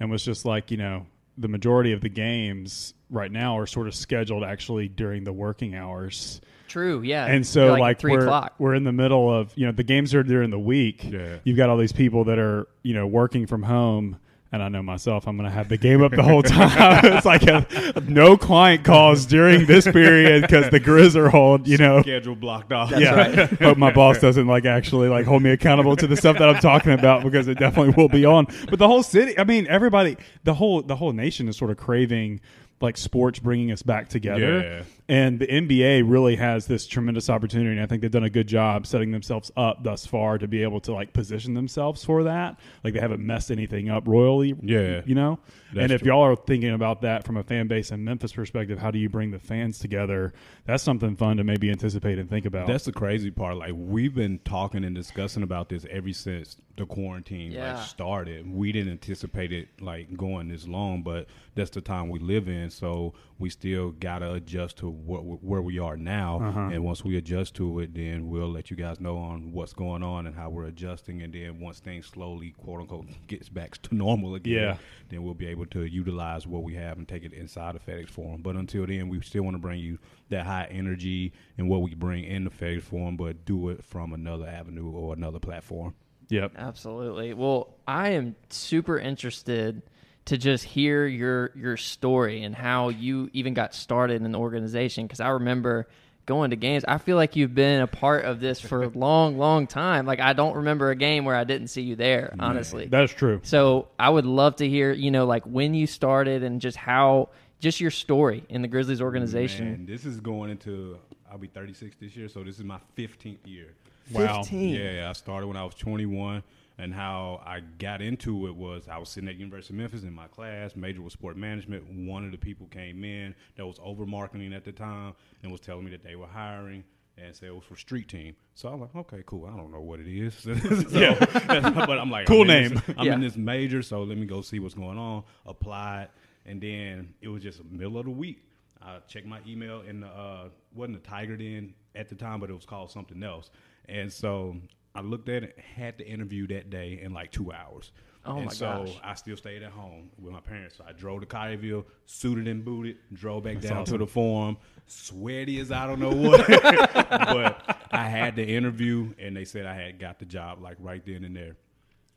and was just like you know the majority of the games right now are sort of scheduled actually during the working hours. True, yeah. And so like, like we're o'clock. we're in the middle of you know the games are during the week. Yeah. You've got all these people that are you know working from home. And I know myself, I'm going to have the game up the whole [laughs] time. [laughs] it's like a, no client calls during this period because the Grizz are hold, you know, schedule blocked off. That's yeah, right. [laughs] hope my boss doesn't like actually like hold me accountable to the stuff that I'm talking about because it definitely will be on. But the whole city, I mean, everybody, the whole the whole nation is sort of craving like sports bringing us back together. Yeah. And the NBA really has this tremendous opportunity. And I think they've done a good job setting themselves up thus far to be able to like position themselves for that. Like they haven't messed anything up royally. Yeah. You know? That's and if true. y'all are thinking about that from a fan base and Memphis perspective, how do you bring the fans together? That's something fun to maybe anticipate and think about. That's the crazy part. Like we've been talking and discussing about this ever since the quarantine Yeah. like started. We didn't anticipate it like going this long, but that's the time we live in. So we still gotta adjust to what where we are now. Uh-huh. And once we adjust to it, then we'll let you guys know on what's going on and how we're adjusting. And then once things slowly, quote unquote, [laughs] gets back to normal again, Yeah. then we'll be able to utilize what we have and take it inside of FedEx Forum. But until then, we still want to bring you that high energy and what we bring in the FedEx Forum, but do it from another avenue or another platform. yep. Absolutely. Well, I am super interested to just hear your your story and how you even got started in the organization because I remember going to games. I feel like you've been a part of this for a long, long time. Like I don't remember a game where I didn't see you there, honestly. That's true. So I would love to hear, you know, like when you started and just how just your story in the Grizzlies organization. Man, this is going into, I'll be 36 this year, so this is my 15th year. Wow. 15. Yeah, I started when I was 21, and how I got into it was I was sitting at University of Memphis in my class, major was sport management. One of the people came in that was over marketing at the time and was telling me that they were hiring and said it was for street team. So I'm like, okay, cool. I don't know what it is. [laughs] So- [laughs] Yeah. [laughs] but I'm like, Cool I'm in name. this- I'm Yeah. in this major, so let me go see what's going on. Applied, and then it was just middle of the week. I checked my email, and the, uh, wasn't the Tiger Den at the time, but it was called something else. And so I looked at it, had the interview that day in like two hours. Oh and my so gosh. I still stayed at home with my parents. So I drove to Collierville, suited and booted, drove back down awesome. to the forum, sweaty as I don't know what. [laughs] but I had the interview, and they said I had got the job like right then and there.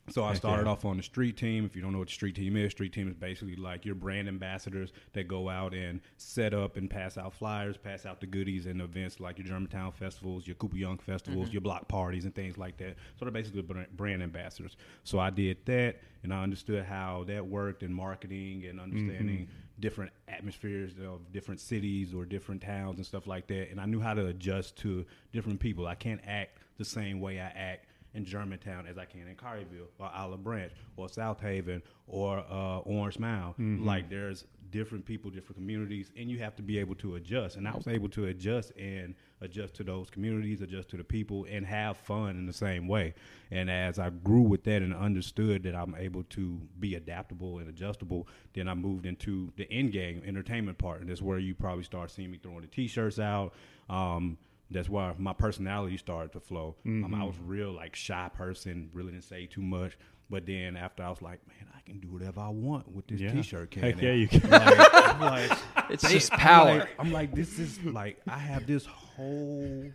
So I started off on the street team. If you don't know what the street team is, street team is basically like your brand ambassadors that go out and set up and pass out flyers, pass out the goodies and events like your Germantown festivals, your Cooper Young festivals, mm-hmm. your block parties and things like that. So they're basically brand ambassadors. So I did that, and I understood how that worked in marketing and understanding mm-hmm. different atmospheres of different cities or different towns and stuff like that. And I knew how to adjust to different people. I can't act the same way I act in Germantown as I can in Collierville or Olive Branch or South Haven or uh, Orange Mound. Like there's different people, different communities, and you have to be able to adjust. And I was able to adjust and adjust to those communities, adjust to the people, and have fun in the same way. And as I grew with that and understood that I'm able to be adaptable and adjustable, then I moved into the end game entertainment part, and that's where you probably start seeing me throwing the t-shirts out. Um, that's why my personality started to flow. Um, I was real like shy person, really didn't say too much. But then after I was like, man, I can do whatever I want with this Yeah. t-shirt can. Heck yeah, you can. Like, I'm like, [laughs] It's they- just I'm power. like- I'm like, this is like I have this whole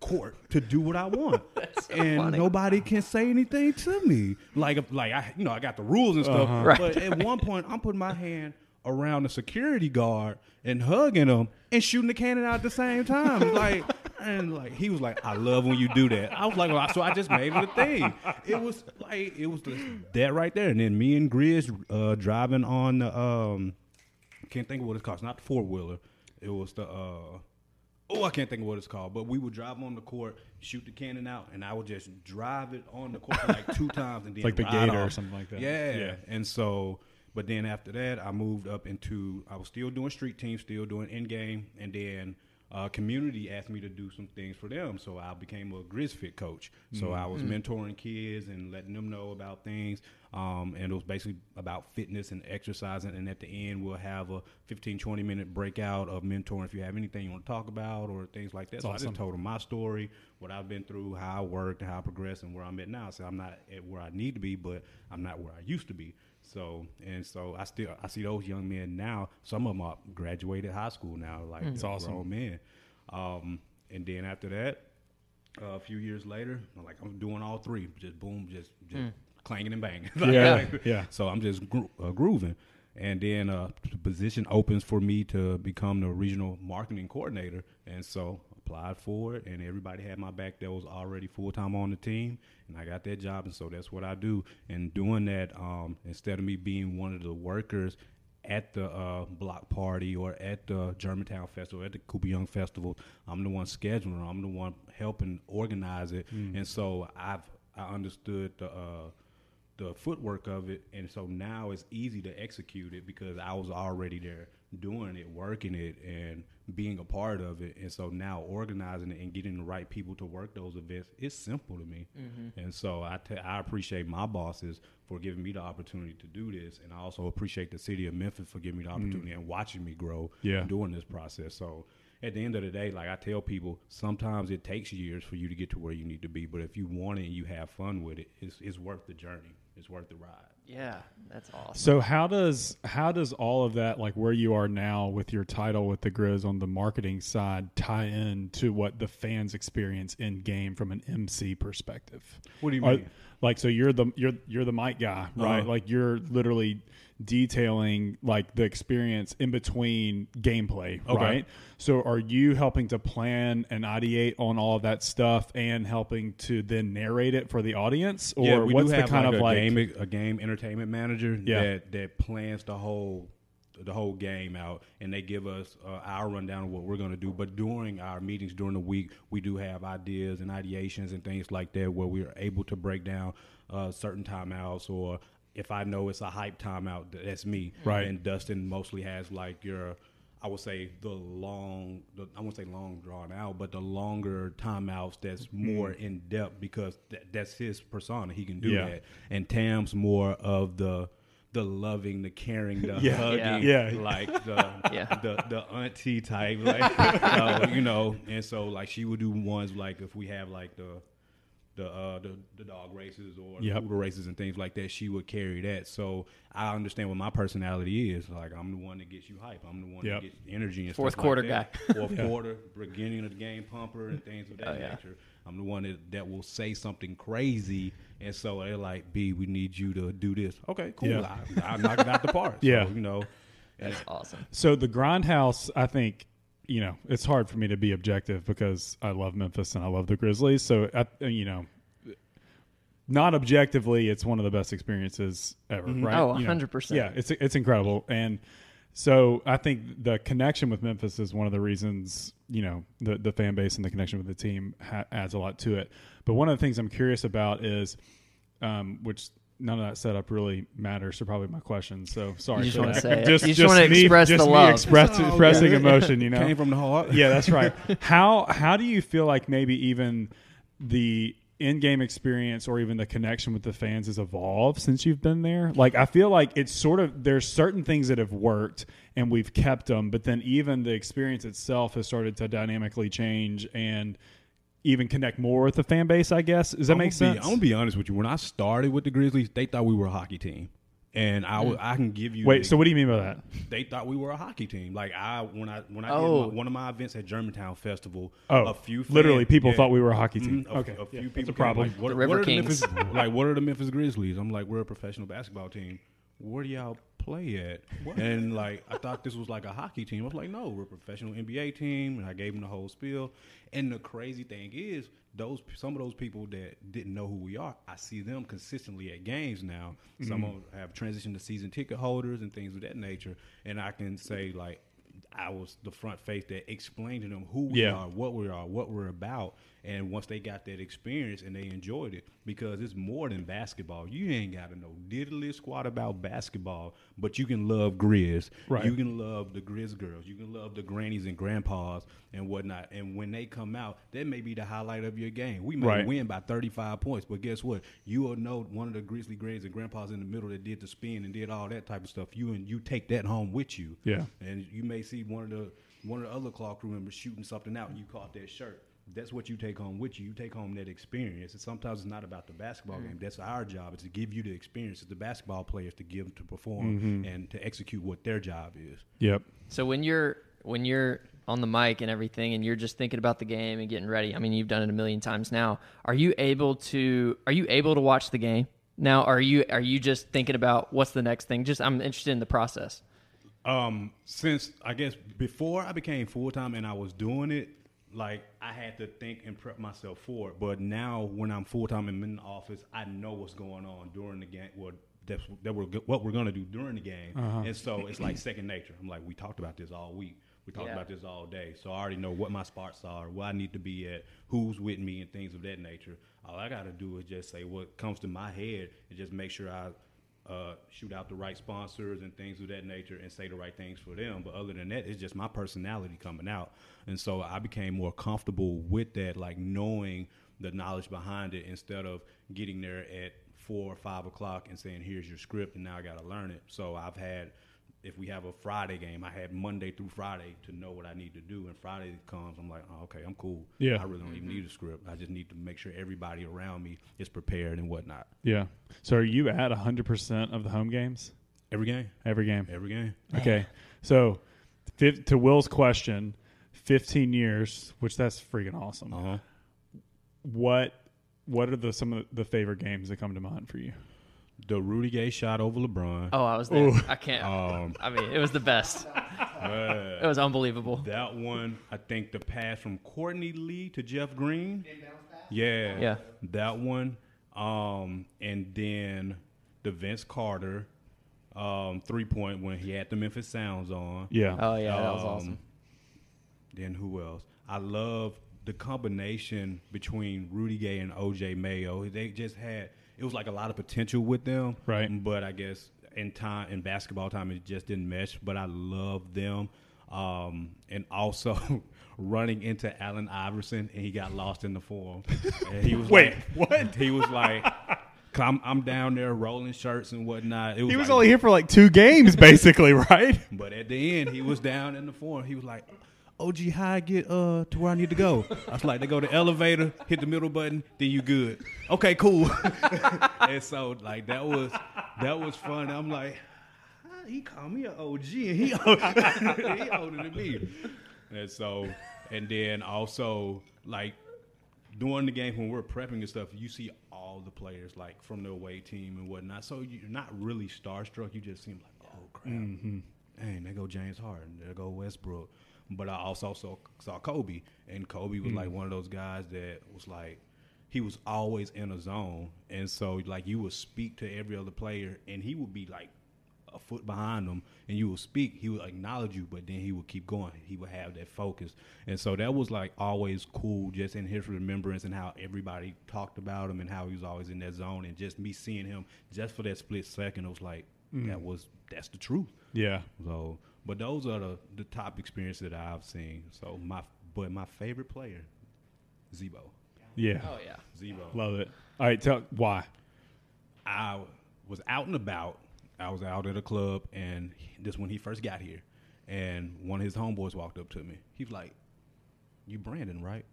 court to do what I want, [laughs] and funny. nobody can say anything to me. Like, like I, you know, I got the rules and stuff. Uh-huh. Right. But at one point, I'm putting my hand around the security guard and hugging him and shooting the cannon out at the same time. [laughs] like, and like he was like, "I love when you do that." I was like, well, so I just made it a thing. It was like it was just that right there. And then me and Grizz uh, driving on the um, can't think of what it's called. It's not the four wheeler. It was the uh, oh, I can't think of what it's called. But we would drive on the court, shoot the cannon out, and I would just drive it on the court like two times, and [laughs] then Like the Gator or something like that. Yeah. Yeah. And so, but then after that, I moved up into I was still doing street teams, still doing in game, and then. Uh, community asked me to do some things for them, so I became a GrizFit coach. So I was mentoring kids and letting them know about things, um, and it was basically about fitness and exercising. And at the end, we'll have a 15, 20 minute breakout of mentoring if you have anything you want to talk about or things like that. so I just told them my story, what I've been through, how I worked, how I progressed, and where I'm at now. So I'm not at where I need to be, but I'm not where I used to be. So and so I still I see those young men now. Some of them are graduated high school now, like That's they're awesome. grown men. Um, and then after that, uh, a few years later, I'm like I'm doing all three, just boom, just just clanging and banging. [laughs] Yeah, yeah. So I'm just gro- uh, grooving, and then uh, the position opens for me to become the regional marketing coordinator, and so applied for it, and everybody had my back that was already full time on the team, and I got that job, and so that's what I do. And doing that, um, instead of me being one of the workers at the uh, block party or at the Germantown Festival, at the Cooper Young Festival, I'm the one scheduling. I'm the one helping organize it, and so I've I understood the. Uh, the footwork of it, and so now it's easy to execute it because I was already there doing it, working it, and being a part of it. And so now organizing it and getting the right people to work those events, it's simple to me. Mm-hmm. And so I I appreciate my bosses for giving me the opportunity to do this, and I also appreciate the city of Memphis for giving me the mm. opportunity and watching me grow Yeah. during this process. So at the end of the day, like I tell people, sometimes it takes years for you to get to where you need to be. But if you want it and you have fun with it, it's, it's worth the journey. It's worth the ride. Yeah, that's awesome. So how does how does all of that like where you are now with your title with the Grizz on the marketing side tie in to what the fans experience in game from an MC perspective? What do you Are- mean? like so you're the you're you're the mic guy, right? Uh-huh. Like you're literally detailing like the experience in between gameplay, Okay. right? So are you helping to plan and ideate on all of that stuff and helping to then narrate it for the audience or yeah, we what's do the have kind like of a like game a game entertainment manager Yeah. that that plans the whole the whole game out and they give us uh, our rundown of what we're going to do but during our meetings during the week we do have ideas and ideations and things like that where we're able to break down uh, certain timeouts or if I know it's a hype timeout that's me Right. and Dustin mostly has like your I would say the long, the, I won't say long drawn out, but the longer timeouts that's more in depth because th- that's his persona. He can do Yeah. that. And Tam's more of the the loving, the caring, the [laughs] Yeah. hugging, Yeah. [laughs] like the, [laughs] Yeah. the the auntie type, like uh, you know. And so like she would do ones like if we have like the the uh, the, the dog races or Yep. the poodle races and things like that, she would carry that. So I understand what my personality is. Like I'm the one that gets you hype. I'm the one Yep. that gets energy and Fourth stuff quarter like that. guy. [laughs] Fourth quarter, beginning of the game pumper and things of that Oh, yeah. nature. I'm the one that, that will say something crazy, and so they're like, "B, we need you to do this." Okay, cool. Yeah. I, I knock it out the park. [laughs] So, Yeah. you know. That's awesome. So the Grindhouse, I think, you know, it's hard for me to be objective because I love Memphis and I love the Grizzlies. So, I, you know, not objectively, it's one of the best experiences ever, right? Oh, You know, 100%. Yeah, it's it's incredible, and so I think the connection with Memphis is one of the reasons you know the the fan base and the connection with the team ha- adds a lot to it. But one of the things I'm curious about is, um, which none of that setup really matters. So probably my question. So sorry, You just wanna say. [laughs] Just, You just just wanna me, express just the me love. express, Oh, expressing yeah. emotion. You know, Came from the heart. yeah, that's right. [laughs] How how do you feel like maybe even the in-game experience or even the connection with the fans has evolved since you've been there? Like I feel like it's sort of there's certain things that have worked and we've kept them, but then even the experience itself has started to dynamically change and even connect more with the fan base, I guess. Does that I'm make gonna be- sense? I'm gonna be honest with you. When I started with the Grizzlies, they thought we were a hockey team, and I w- I can give you. Wait, so what do you mean by that? they thought we were a hockey team. Like I when I when I Oh. did my, one of my events at Germantown Festival, Oh, a few fans- literally people yeah. thought we were a hockey team. Mhm, a, okay, a yeah, few that's a problem. Like, what, The what River are Kings. The Memphis, like what are the Memphis Grizzlies? I'm like, we're a professional basketball team. Where do y'all play at? And like, I thought this was like a hockey team. I was like, no, we're a professional NBA team. And I gave him the whole spiel. And the crazy thing is, those some of those people that didn't know who we are, I see them consistently at games now. Some mm-hmm. of them have transitioned to season ticket holders and things of that nature. And I can say like, I was the front face that explained to them who we Yeah. are, what we are, what we're about. And once they got that experience and they enjoyed it, because it's more than basketball. You ain't got to know diddly squat about basketball, but you can love Grizz. Right. You can love the Grizz girls. You can love the grannies and grandpas and whatnot. And when they come out, that may be the highlight of your game. We may Right. win by 35 points, but guess what? You will know one of the Grizzly grannies and grandpas in the middle that did the spin and did all that type of stuff. You and you take that home with you. Yeah. And you may see one of the one of the other Clark crew members shooting something out and you caught that shirt. That's what you take home with you. You take home that experience. And sometimes it's not about the basketball mm-hmm. game. That's our job. It's to give you the experience. It's the basketball players to give to perform mm-hmm. and to execute what their job is. Yep. So when you're when you're on the mic and everything and you're just thinking about the game and getting ready, I mean you've done it a million times now. Are you able to are you able to watch the game? Now are you are you just thinking about what's the next thing? Just I'm interested in the process. Um, since I guess before I became full time and I was doing it, like I had to think and prep myself for it. But now when I'm full time and in the office, I know what's going on during the game. Well, that's that we're what we're gonna do during the game, and so it's like second nature. I'm like, we talked about this all week. We talked Yeah. about this all day, so I already know what my spots are, where I need to be at, who's with me, and things of that nature. All I got to do is just say what comes to my head and just make sure I uh, shoot out the right sponsors and things of that nature and say the right things for them. But other than that, it's just my personality coming out. And so I became more comfortable with that, like knowing the knowledge behind it instead of getting there at four or five o'clock and saying, here's your script, and now I got to learn it. So I've had, if we have a Friday game, I had Monday through Friday to know what I need to do. And Friday comes, I'm like, oh, okay, I'm cool. Yeah. I really don't even need a script. I just need to make sure everybody around me is prepared and whatnot. Yeah. So are you at 100% of the home games? Every game. Every game. Every game. Okay. So to Will's question, 15 years, which that's freaking awesome. Uh huh. What what are the some of the favorite games that come to mind for you? The Rudy Gay shot over LeBron. Oh, I was there. Ooh. I can't. Um, I mean, it was the best. uh, [laughs] It was unbelievable. that one, I think the pass from Courtney Lee to Jeff Green. Yeah. Yeah. That one. Um, and then the Vince Carter um, three point when he had the Memphis Sounds on. Yeah. Oh yeah, that was Um, awesome. Then who else? I love the combination between Rudy Gay and OJ Mayo. They just had it was like a lot of potential with them. Right. But I guess in time in basketball time it just didn't mesh. But I love them. Um, and also [laughs] running into Allen Iverson and he got lost in the form. And he was [laughs] Wait, like, what? He was like I'm, I'm down there rolling shirts and whatnot. It was He was like- only here for like two games, basically, [laughs] right? but at the end, he was down in the form. He was like, "OG, how I get uh to where I need to go?" I was like, "They go to the elevator, hit the middle button, then you good." Okay, cool. [laughs] and so like that was that was fun. I'm like, "Ah, he called me an OG, and he [laughs] he older than me. And so, and then also like during the game when we're prepping and stuff, you see all the players like from the away team and whatnot. So you're not really starstruck. You just seem like, oh crap, Mm-hmm. dang, there go James Harden, there go Westbrook. But I also saw, saw Kobe, and Kobe was Mm. like one of those guys that was like, he was always in a zone, and so like you would speak to every other player, and he would be like a foot behind him and you would speak, he would acknowledge you, but then he would keep going. He would have that focus. And so that was like always cool just in his remembrance and how everybody talked about him and how he was always in that zone and just me seeing him just for that split second, it was like that was that's the truth. Yeah. So but those are the, the top experiences that I've seen. So my but my favorite player, Z-Bo. Yeah. Oh yeah. Z-Bo. Love it. All right, tell why. I was out and about. I was out at a club, and this when he first got here, and one of his homeboys walked up to me. He's like, "You Brandon, right?"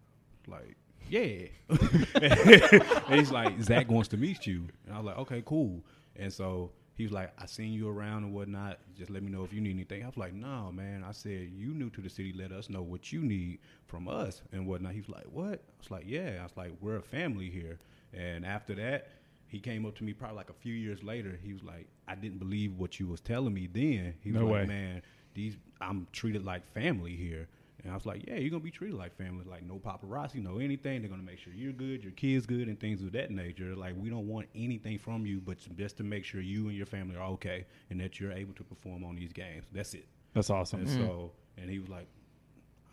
Like, yeah. [laughs] and he's like, "Zach wants to meet you," and I was like, "Okay, cool." And so he was like, "I seen you around and whatnot. Just let me know if you need anything." I was like, "No, man." I said, "You new to the city. Let us know what you need from us and whatnot." He was like, "What?" I was like, "Yeah." I was like, "We're a family here." And after that, he came up to me probably like a few years later. He was like, "I didn't believe what you was telling me then." He was No like, way. "Man, these I'm treated like family here." And I was like, "Yeah, you're gonna be treated like family. Like no paparazzi, no anything. They're gonna make sure you're good, your kids good, and things of that nature. Like we don't want anything from you, but just to make sure you and your family are okay and that you're able to perform on these games. That's it." That's awesome. And mm. so, and he was like,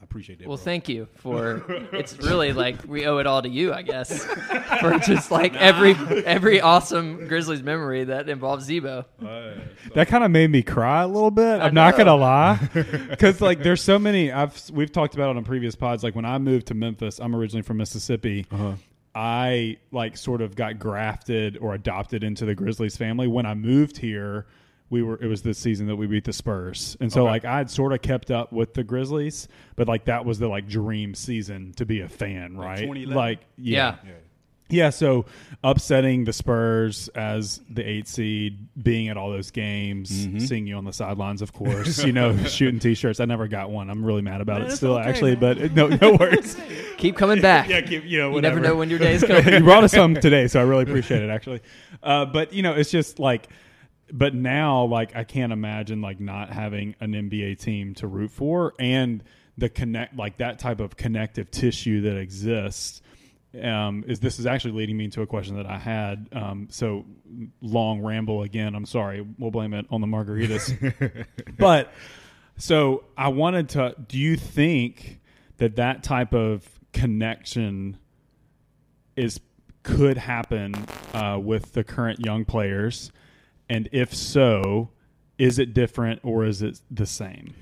"I appreciate that." Well, bro." thank you for. [laughs] It's really like we owe it all to you, I guess, [laughs] for just like every every awesome Grizzlies memory that involves Z-Bo. Uh, so- That kind of made me cry a little bit. I I'm not gonna lie, [laughs] because like there's so many. I've we've talked about it on previous pods. Like when I moved to Memphis, I'm originally from Mississippi. Uh-huh. I like sort of got grafted or adopted into the Grizzlies family. When I moved here, we were it was this season that we beat the Spurs, and so Okay. like I had sort of kept up with the Grizzlies, but like that was the like dream season to be a fan, right? 2011? Like Yeah. yeah. yeah, so upsetting the Spurs as the eight seed, being at all those games, Mhm. seeing you on the sidelines, of course, you know, [laughs] shooting t-shirts. I never got one. I'm really mad about Man, it still, okay, actually, man. but no, no [laughs] worries. Keep coming back. yeah, keep, you know, you never know when your day is [laughs] coming. you brought us some today, so I really appreciate it, actually. Uh, but you know, it's just like, but now, like, I can't imagine like not having an NBA team to root for, and the connect, like that type of connective tissue that exists. Um, is this is actually leading me into a question that I had. Um, so long ramble again. I'm sorry. We'll blame it on the margaritas. [laughs] but so I wanted to. Do you think that that type of connection is could happen uh, with the current young players? And if so, is it different or is it the same?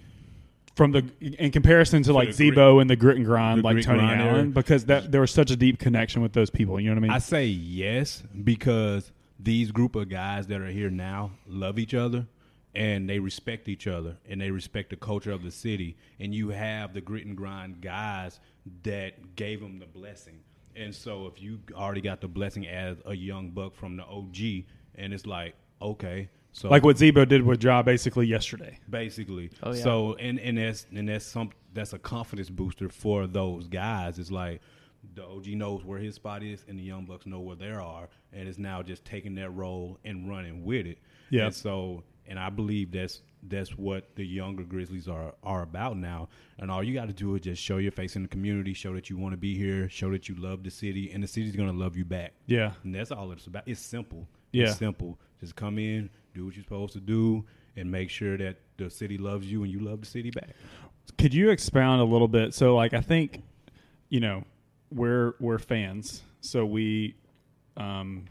From the in comparison to like grit- Z-Bo and the grit and grind, like Tony grind era? Allen, because that there was such a deep connection with those people. You know what I mean? I say yes because these group of guys that are here now love each other and they respect each other and they respect the culture of the city. And you have the grit and grind guys that gave them the blessing. And so if you already got the blessing as a young buck from the OG, and it's like okay, so like what Z-Bo did with Ja basically yesterday. basically. Oh, yeah. So and and that's and that's some that's a confidence booster for those guys. It's like the OG knows where his spot is, and the young bucks know where they are, and it's now just taking that role and running with it. Yeah. And so and I believe that's that's what the younger Grizzlies are are about now. And all you got to do is just show your face in the community, show that you want to be here, show that you love the city, and the city's gonna love you back. Yeah. And that's all it's about. It's simple. Yeah. It's simple. Just come in, do what you're supposed to do, and make sure that the city loves you and you love the city back. Could you expound a little bit? So, like, I think, you know, we're we're fans, so we, um,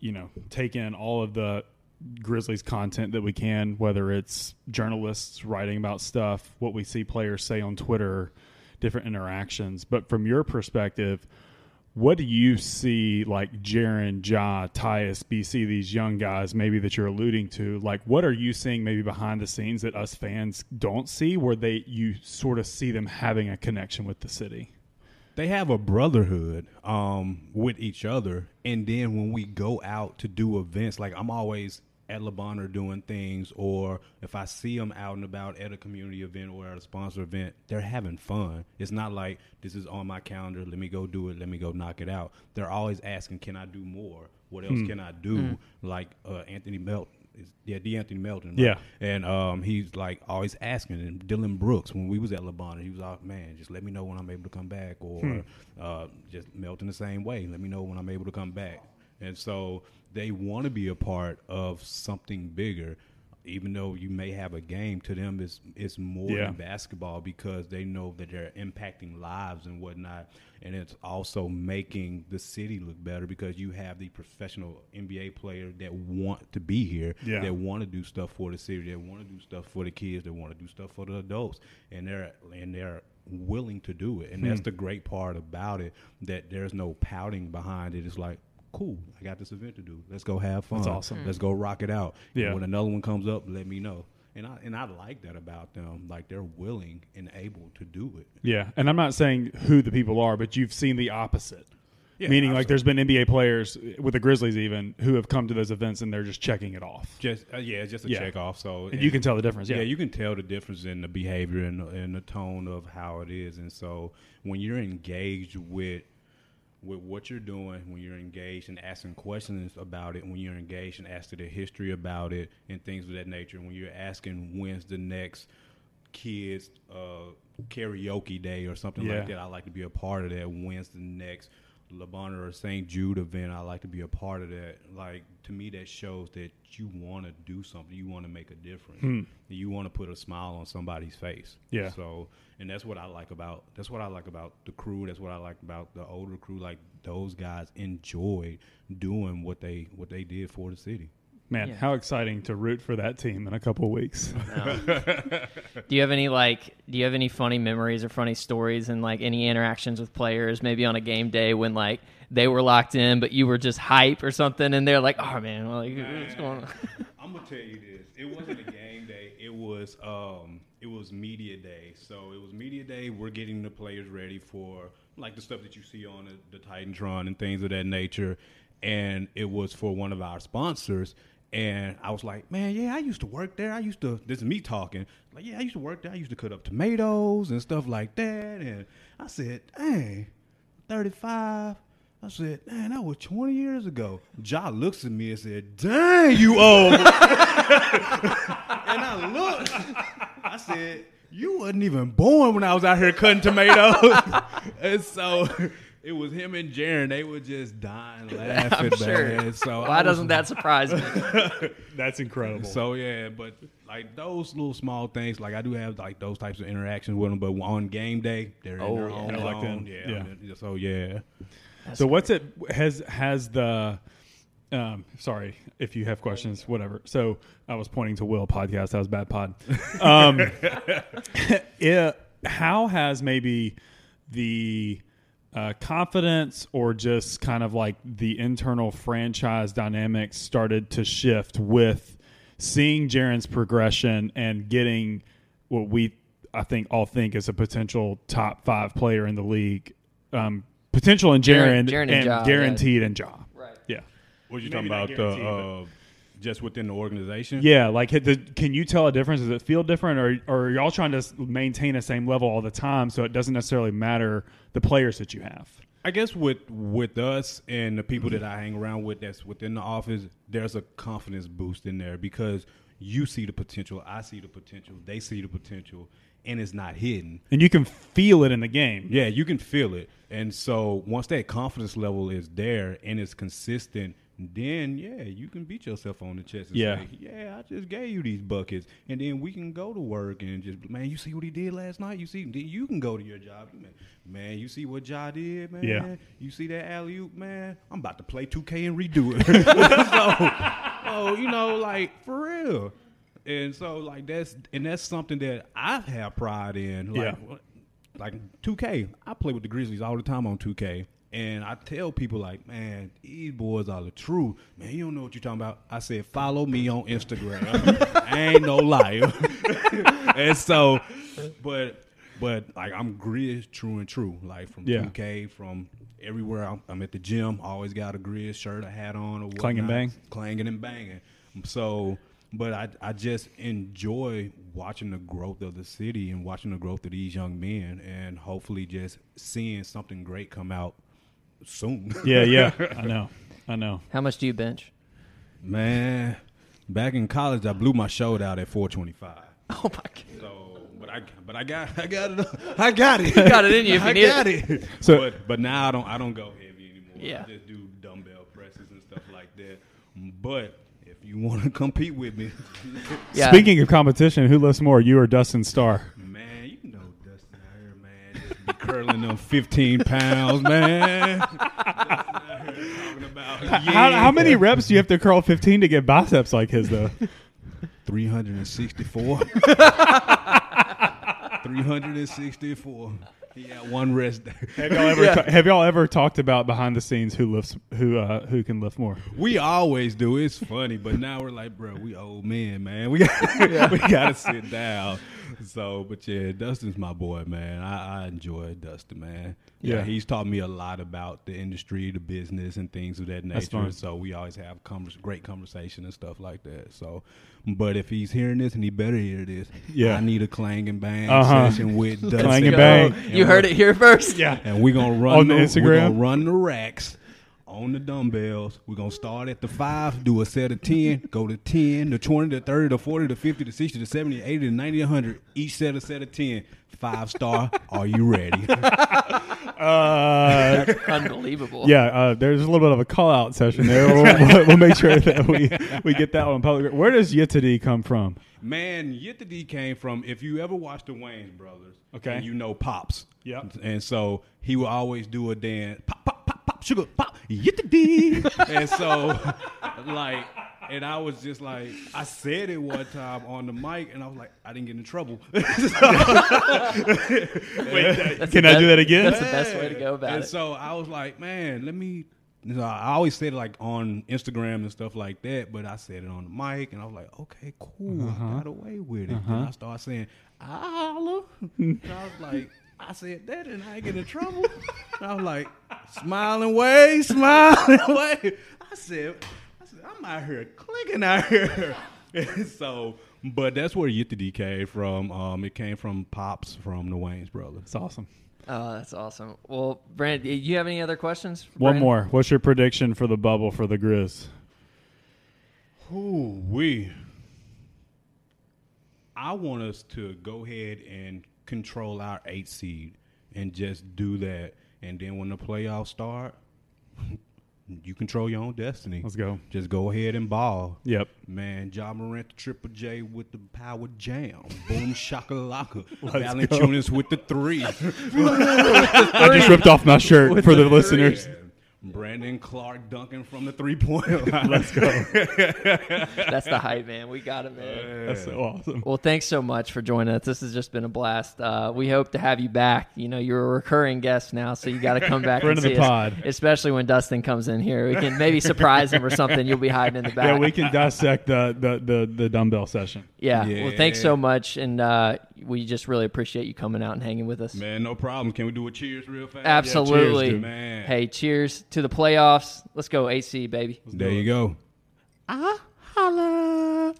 you know, take in all of the Grizzlies content that we can, whether it's journalists writing about stuff, what we see players say on Twitter, different interactions. But from your perspective, what do you see like Jaren, Ja, Tyus, BC, these young guys maybe that you're alluding to? Like what are you seeing maybe behind the scenes that us fans don't see where they you sort of see them having a connection with the city? They have a brotherhood um, with each other, and then when we go out to do events, like I'm always at Le are doing things, or if I see them out and about at a community event or at a sponsor event, they're having fun. It's not like this is on my calendar. Let me go do it. Let me go knock it out. They're always asking, "Can I do more? What else can I do?" Like uh, Anthony Melton. Is, yeah, De'Anthony Melton. right? Yeah. And um, he's like always asking. And Dillon Brooks, when we was at Le Bonheur, he was like, "Man, just let me know when I'm able to come back." Or uh, just Melton the same way. Let me know when I'm able to come back. And so they want to be a part of something bigger, even though you may have a game. To them, it's it's more Yeah. than basketball because they know that they're impacting lives and whatnot. And it's also making the city look better because you have the professional NBA player that want to be here, Yeah. that want to do stuff for the city, that want to do stuff for the kids, that want to do stuff for the adults, and they're and they're willing to do it. And that's Hmm. the great part about it that there's no pouting behind it. It's like. Cool, I got this event to do. Let's go have fun. That's awesome. Let's go rock it out. And Yeah. when another one comes up, let me know. And I and I like that about them. Like they're willing and able to do it. Yeah, and I'm not saying who the people are, but you've seen the opposite. Yeah, Meaning, like, there's been NBA players with the Grizzlies even who have come to those events and they're just checking it off. Just uh, yeah, it's just a Yeah. check off. So And you can tell the difference. Yeah, yeah. you can tell the difference in the behavior and, and the tone of how it is. And so when you're engaged with with what you're doing when you're engaged and asking questions about it, when you're engaged and asking the history about it and things of that nature, when you're asking when's the next kids uh, karaoke day or something Yeah. like that, I like to be a part of that. When's the next Le Bonheur or St. Jude event? I like to be a part of that. Like to me, that shows that you want to do something. You want to make a difference. Hmm. You want to put a smile on somebody's face. Yeah. So, and that's what I like about that's what I like about the crew. That's what I like about the older crew. Like those guys enjoyed doing what they what they did for the city. Man, Yeah. how exciting to root for that team in a couple of weeks. Um, [laughs] do you have any like do you have any funny memories or funny stories and like any interactions with players maybe on a game day when like they were locked in but you were just hype or something and they're like oh man well, like what's going on [laughs] I'm gonna tell you this. It wasn't a game day. It was um it was media day. So it was media day. We're getting the players ready for like the stuff that you see on the, the Titantron and things of that nature. And it was for one of our sponsors. And I was like, man, yeah, I used to work there. I used to. This is me talking. Like, yeah, I used to work there. I used to cut up tomatoes and stuff like that. And I said, dang, 35. I said, man, that was 20 years ago. Ja looks at me and said, dang, you old. [laughs] and I looked. I said, you wasn't even born when I was out here cutting tomatoes. [laughs] and so it was him and Jaren. They were just dying [laughs] laughing, I'm sure. man. So why was- doesn't that surprise me [laughs] That's incredible. so yeah, but like those little small things, like I do have like those types of interactions with them. But on game day, they're Oh, in their yeah. own They're zone. in. Yeah, Yeah. So yeah, So what's it has has the um sorry if you have questions whatever so i was pointing to will podcast that was bad pod um [laughs] yeah, how has maybe the uh, confidence or just kind of like the internal franchise dynamics started to shift with seeing Jaren's progression and getting what we I think all think is a potential top five player in the league. Um, potential in Jaren- Jaron, Jaren and and Ja, yeah. guaranteed in Ja. right Yeah. what are you Maybe talking about? The uh, just within the organization? Yeah, like the, can you tell a difference? Does it feel different, or, or are y'all trying to maintain the same level all the time, so it doesn't necessarily matter the players that you have? I guess with with us and the people mm-hmm. that I hang around with that's within the office, there's a confidence boost in there because you see the potential, I see the potential, they see the potential, and it's not hidden. And you can feel it in the game. Yeah, you can feel it. And so once that confidence level is there and it's consistent, then yeah, you can beat yourself on the chest and Yeah. say, Yeah, I just gave you these buckets. And then we can go to work and just man, you see what he did last night? You see then you can go to your job. Man, man you see what Ja did, man? Yeah. You see that alley oop, man? I'm about to play 2K and redo it. [laughs] so, oh, you know, like for real. And so like that's and that's something that I have pride in. Like Yeah. like 2K. I play with the Grizzlies all the time on 2K. And I tell people like, man, these boys are the truth. Man, you don't know what you're talking about. I said, follow me on Instagram. [laughs] I ain't no liar. [laughs] and so, but but like I'm Grizz true and true. Like from Yeah. 2K, from everywhere. I'm, I'm at the gym. Always got a Grizz shirt, a hat on, or Clang and whatnot. bang? clanging and banging. So, but I I just enjoy watching the growth of the city and watching the growth of these young men, and hopefully just seeing something great come out soon. Yeah, yeah. [laughs] I know. I know. how much do you bench man. Back in college, I blew my shoulder out at 425. [laughs] oh my god So, but I but I got I got it I got it. You got it in you if you I need got it. So- but but now I don't I don't go heavy anymore. Yeah. I just do dumbbell presses and stuff like that. But if you want to compete with me, [laughs] yeah Speaking of competition, who lifts more, you or Dustin Starr? man, you know Dustin out here, man, just be curling them 15 pounds, man. Dustin out here talking about, How, how many reps do you have to curl 15 to get biceps like his, though? 364. 364. He had one rest day. Have y'all ever Yeah. ta- have y'all ever talked about behind the scenes who lifts who uh, who can lift more? We always do. It's funny, but now we're like, bro, we old men, man. We [laughs] got we got to sit down. [laughs] So, but yeah, Dustin's my boy, man. I, I enjoy Dustin, man. Yeah, Yeah. he's taught me a lot about the industry, the business, and things of that That's nature. So we always have convers- great conversation and stuff like that. So, but if he's hearing this, and he better hear this, Yeah. I need a clang and bang Uh-huh. session with [laughs] Dustin. Clang and bang. you You heard it here first. Yeah. and we're gonna run On the We're Instagram? gonna run the racks on the dumbbells. We're gonna start at the five, do a set of ten, go to ten, to twenty, to thirty, to forty, to fifty, to sixty, to seventy, to eighty, to ninety, to hundred. Each set a set of ten. Five star. Are you ready? [laughs] Uh, Unbelievable. yeah, uh, there's a little bit of a call out session there. We'll, [laughs] we'll, we'll make sure that we, we get that one public. Where does Yittity come from? Man, Yet the D came from if you ever watched the Wayans brothers, Okay. and you know Pops. Yep. And so he would always do a dance, pop, pop, pop, pop, sugar, pop, Yet the D. and so, like, and I was just like, I said it one time on the mic, and I was like, I didn't get in trouble. [laughs] That's Can the I do that again? That's the best way to go about and it. so I was like, man, let me. you know, I always said it like on Instagram and stuff like that, but I said it on the mic, and I was like, okay, cool, Uh-huh. I got away with it. And I started saying, I holla, and I was like, I said that, and I ain't get in trouble. and I was like, smiling way, [laughs] smiling way. I said, I said, I'm out here clicking out here. and [laughs] so, but that's where Yit the D came from. Um, it came from Pops from the Wayans brother. It's awesome. Oh, that's awesome. Well, Brand, do you have any other questions? One Brandon? more. What's your prediction for the bubble for the Grizz? Ooh, we. I want us to go ahead and control our eight seed and just do that. And then when the playoffs start, [laughs] you control your own destiny. Let's go. Just go ahead and ball. Yep. Man, Ja Morant, the Triple J with the power jam. Boom shakalaka. [laughs] Let's Valanciunas with the three. [laughs] I just ripped off my shirt for the listeners. Brandon Clarke dunking from the three point [laughs] line. Let's go. [laughs] That's the hype, man. We got it, man. That's so awesome. Well, thanks so much for joining us. This has just been a blast. Uh, we hope to have you back. You know, you're a recurring guest now, so you got to come back [laughs] Friend and of the us, pod. especially when Dustin comes in here. We can maybe surprise him or something. You'll be hiding in the back. Yeah, we can dissect the, the, the, the dumbbell session. Yeah. Well, thanks so much, and uh, we just really appreciate you coming out and hanging with us. Man, no problem. Can we do a cheers real fast? Absolutely. dude. Man. Hey, cheers to the playoffs. Let's go AC, baby. There you go. Ah. holla.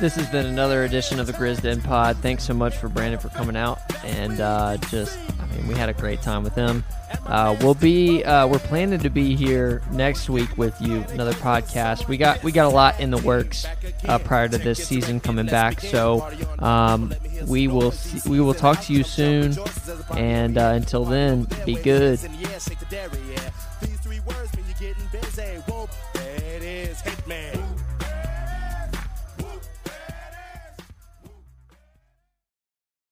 This has been another edition of the Grizz Den Pod. Thanks so much for Brandon for coming out and uh, just, and we had a great time with them. Uh, we'll be uh, we're planning to be here next week with you, another podcast. We got we got a lot in the works uh, prior to this season coming back, so um, we will see, we will talk to you soon. And uh, until then, be good.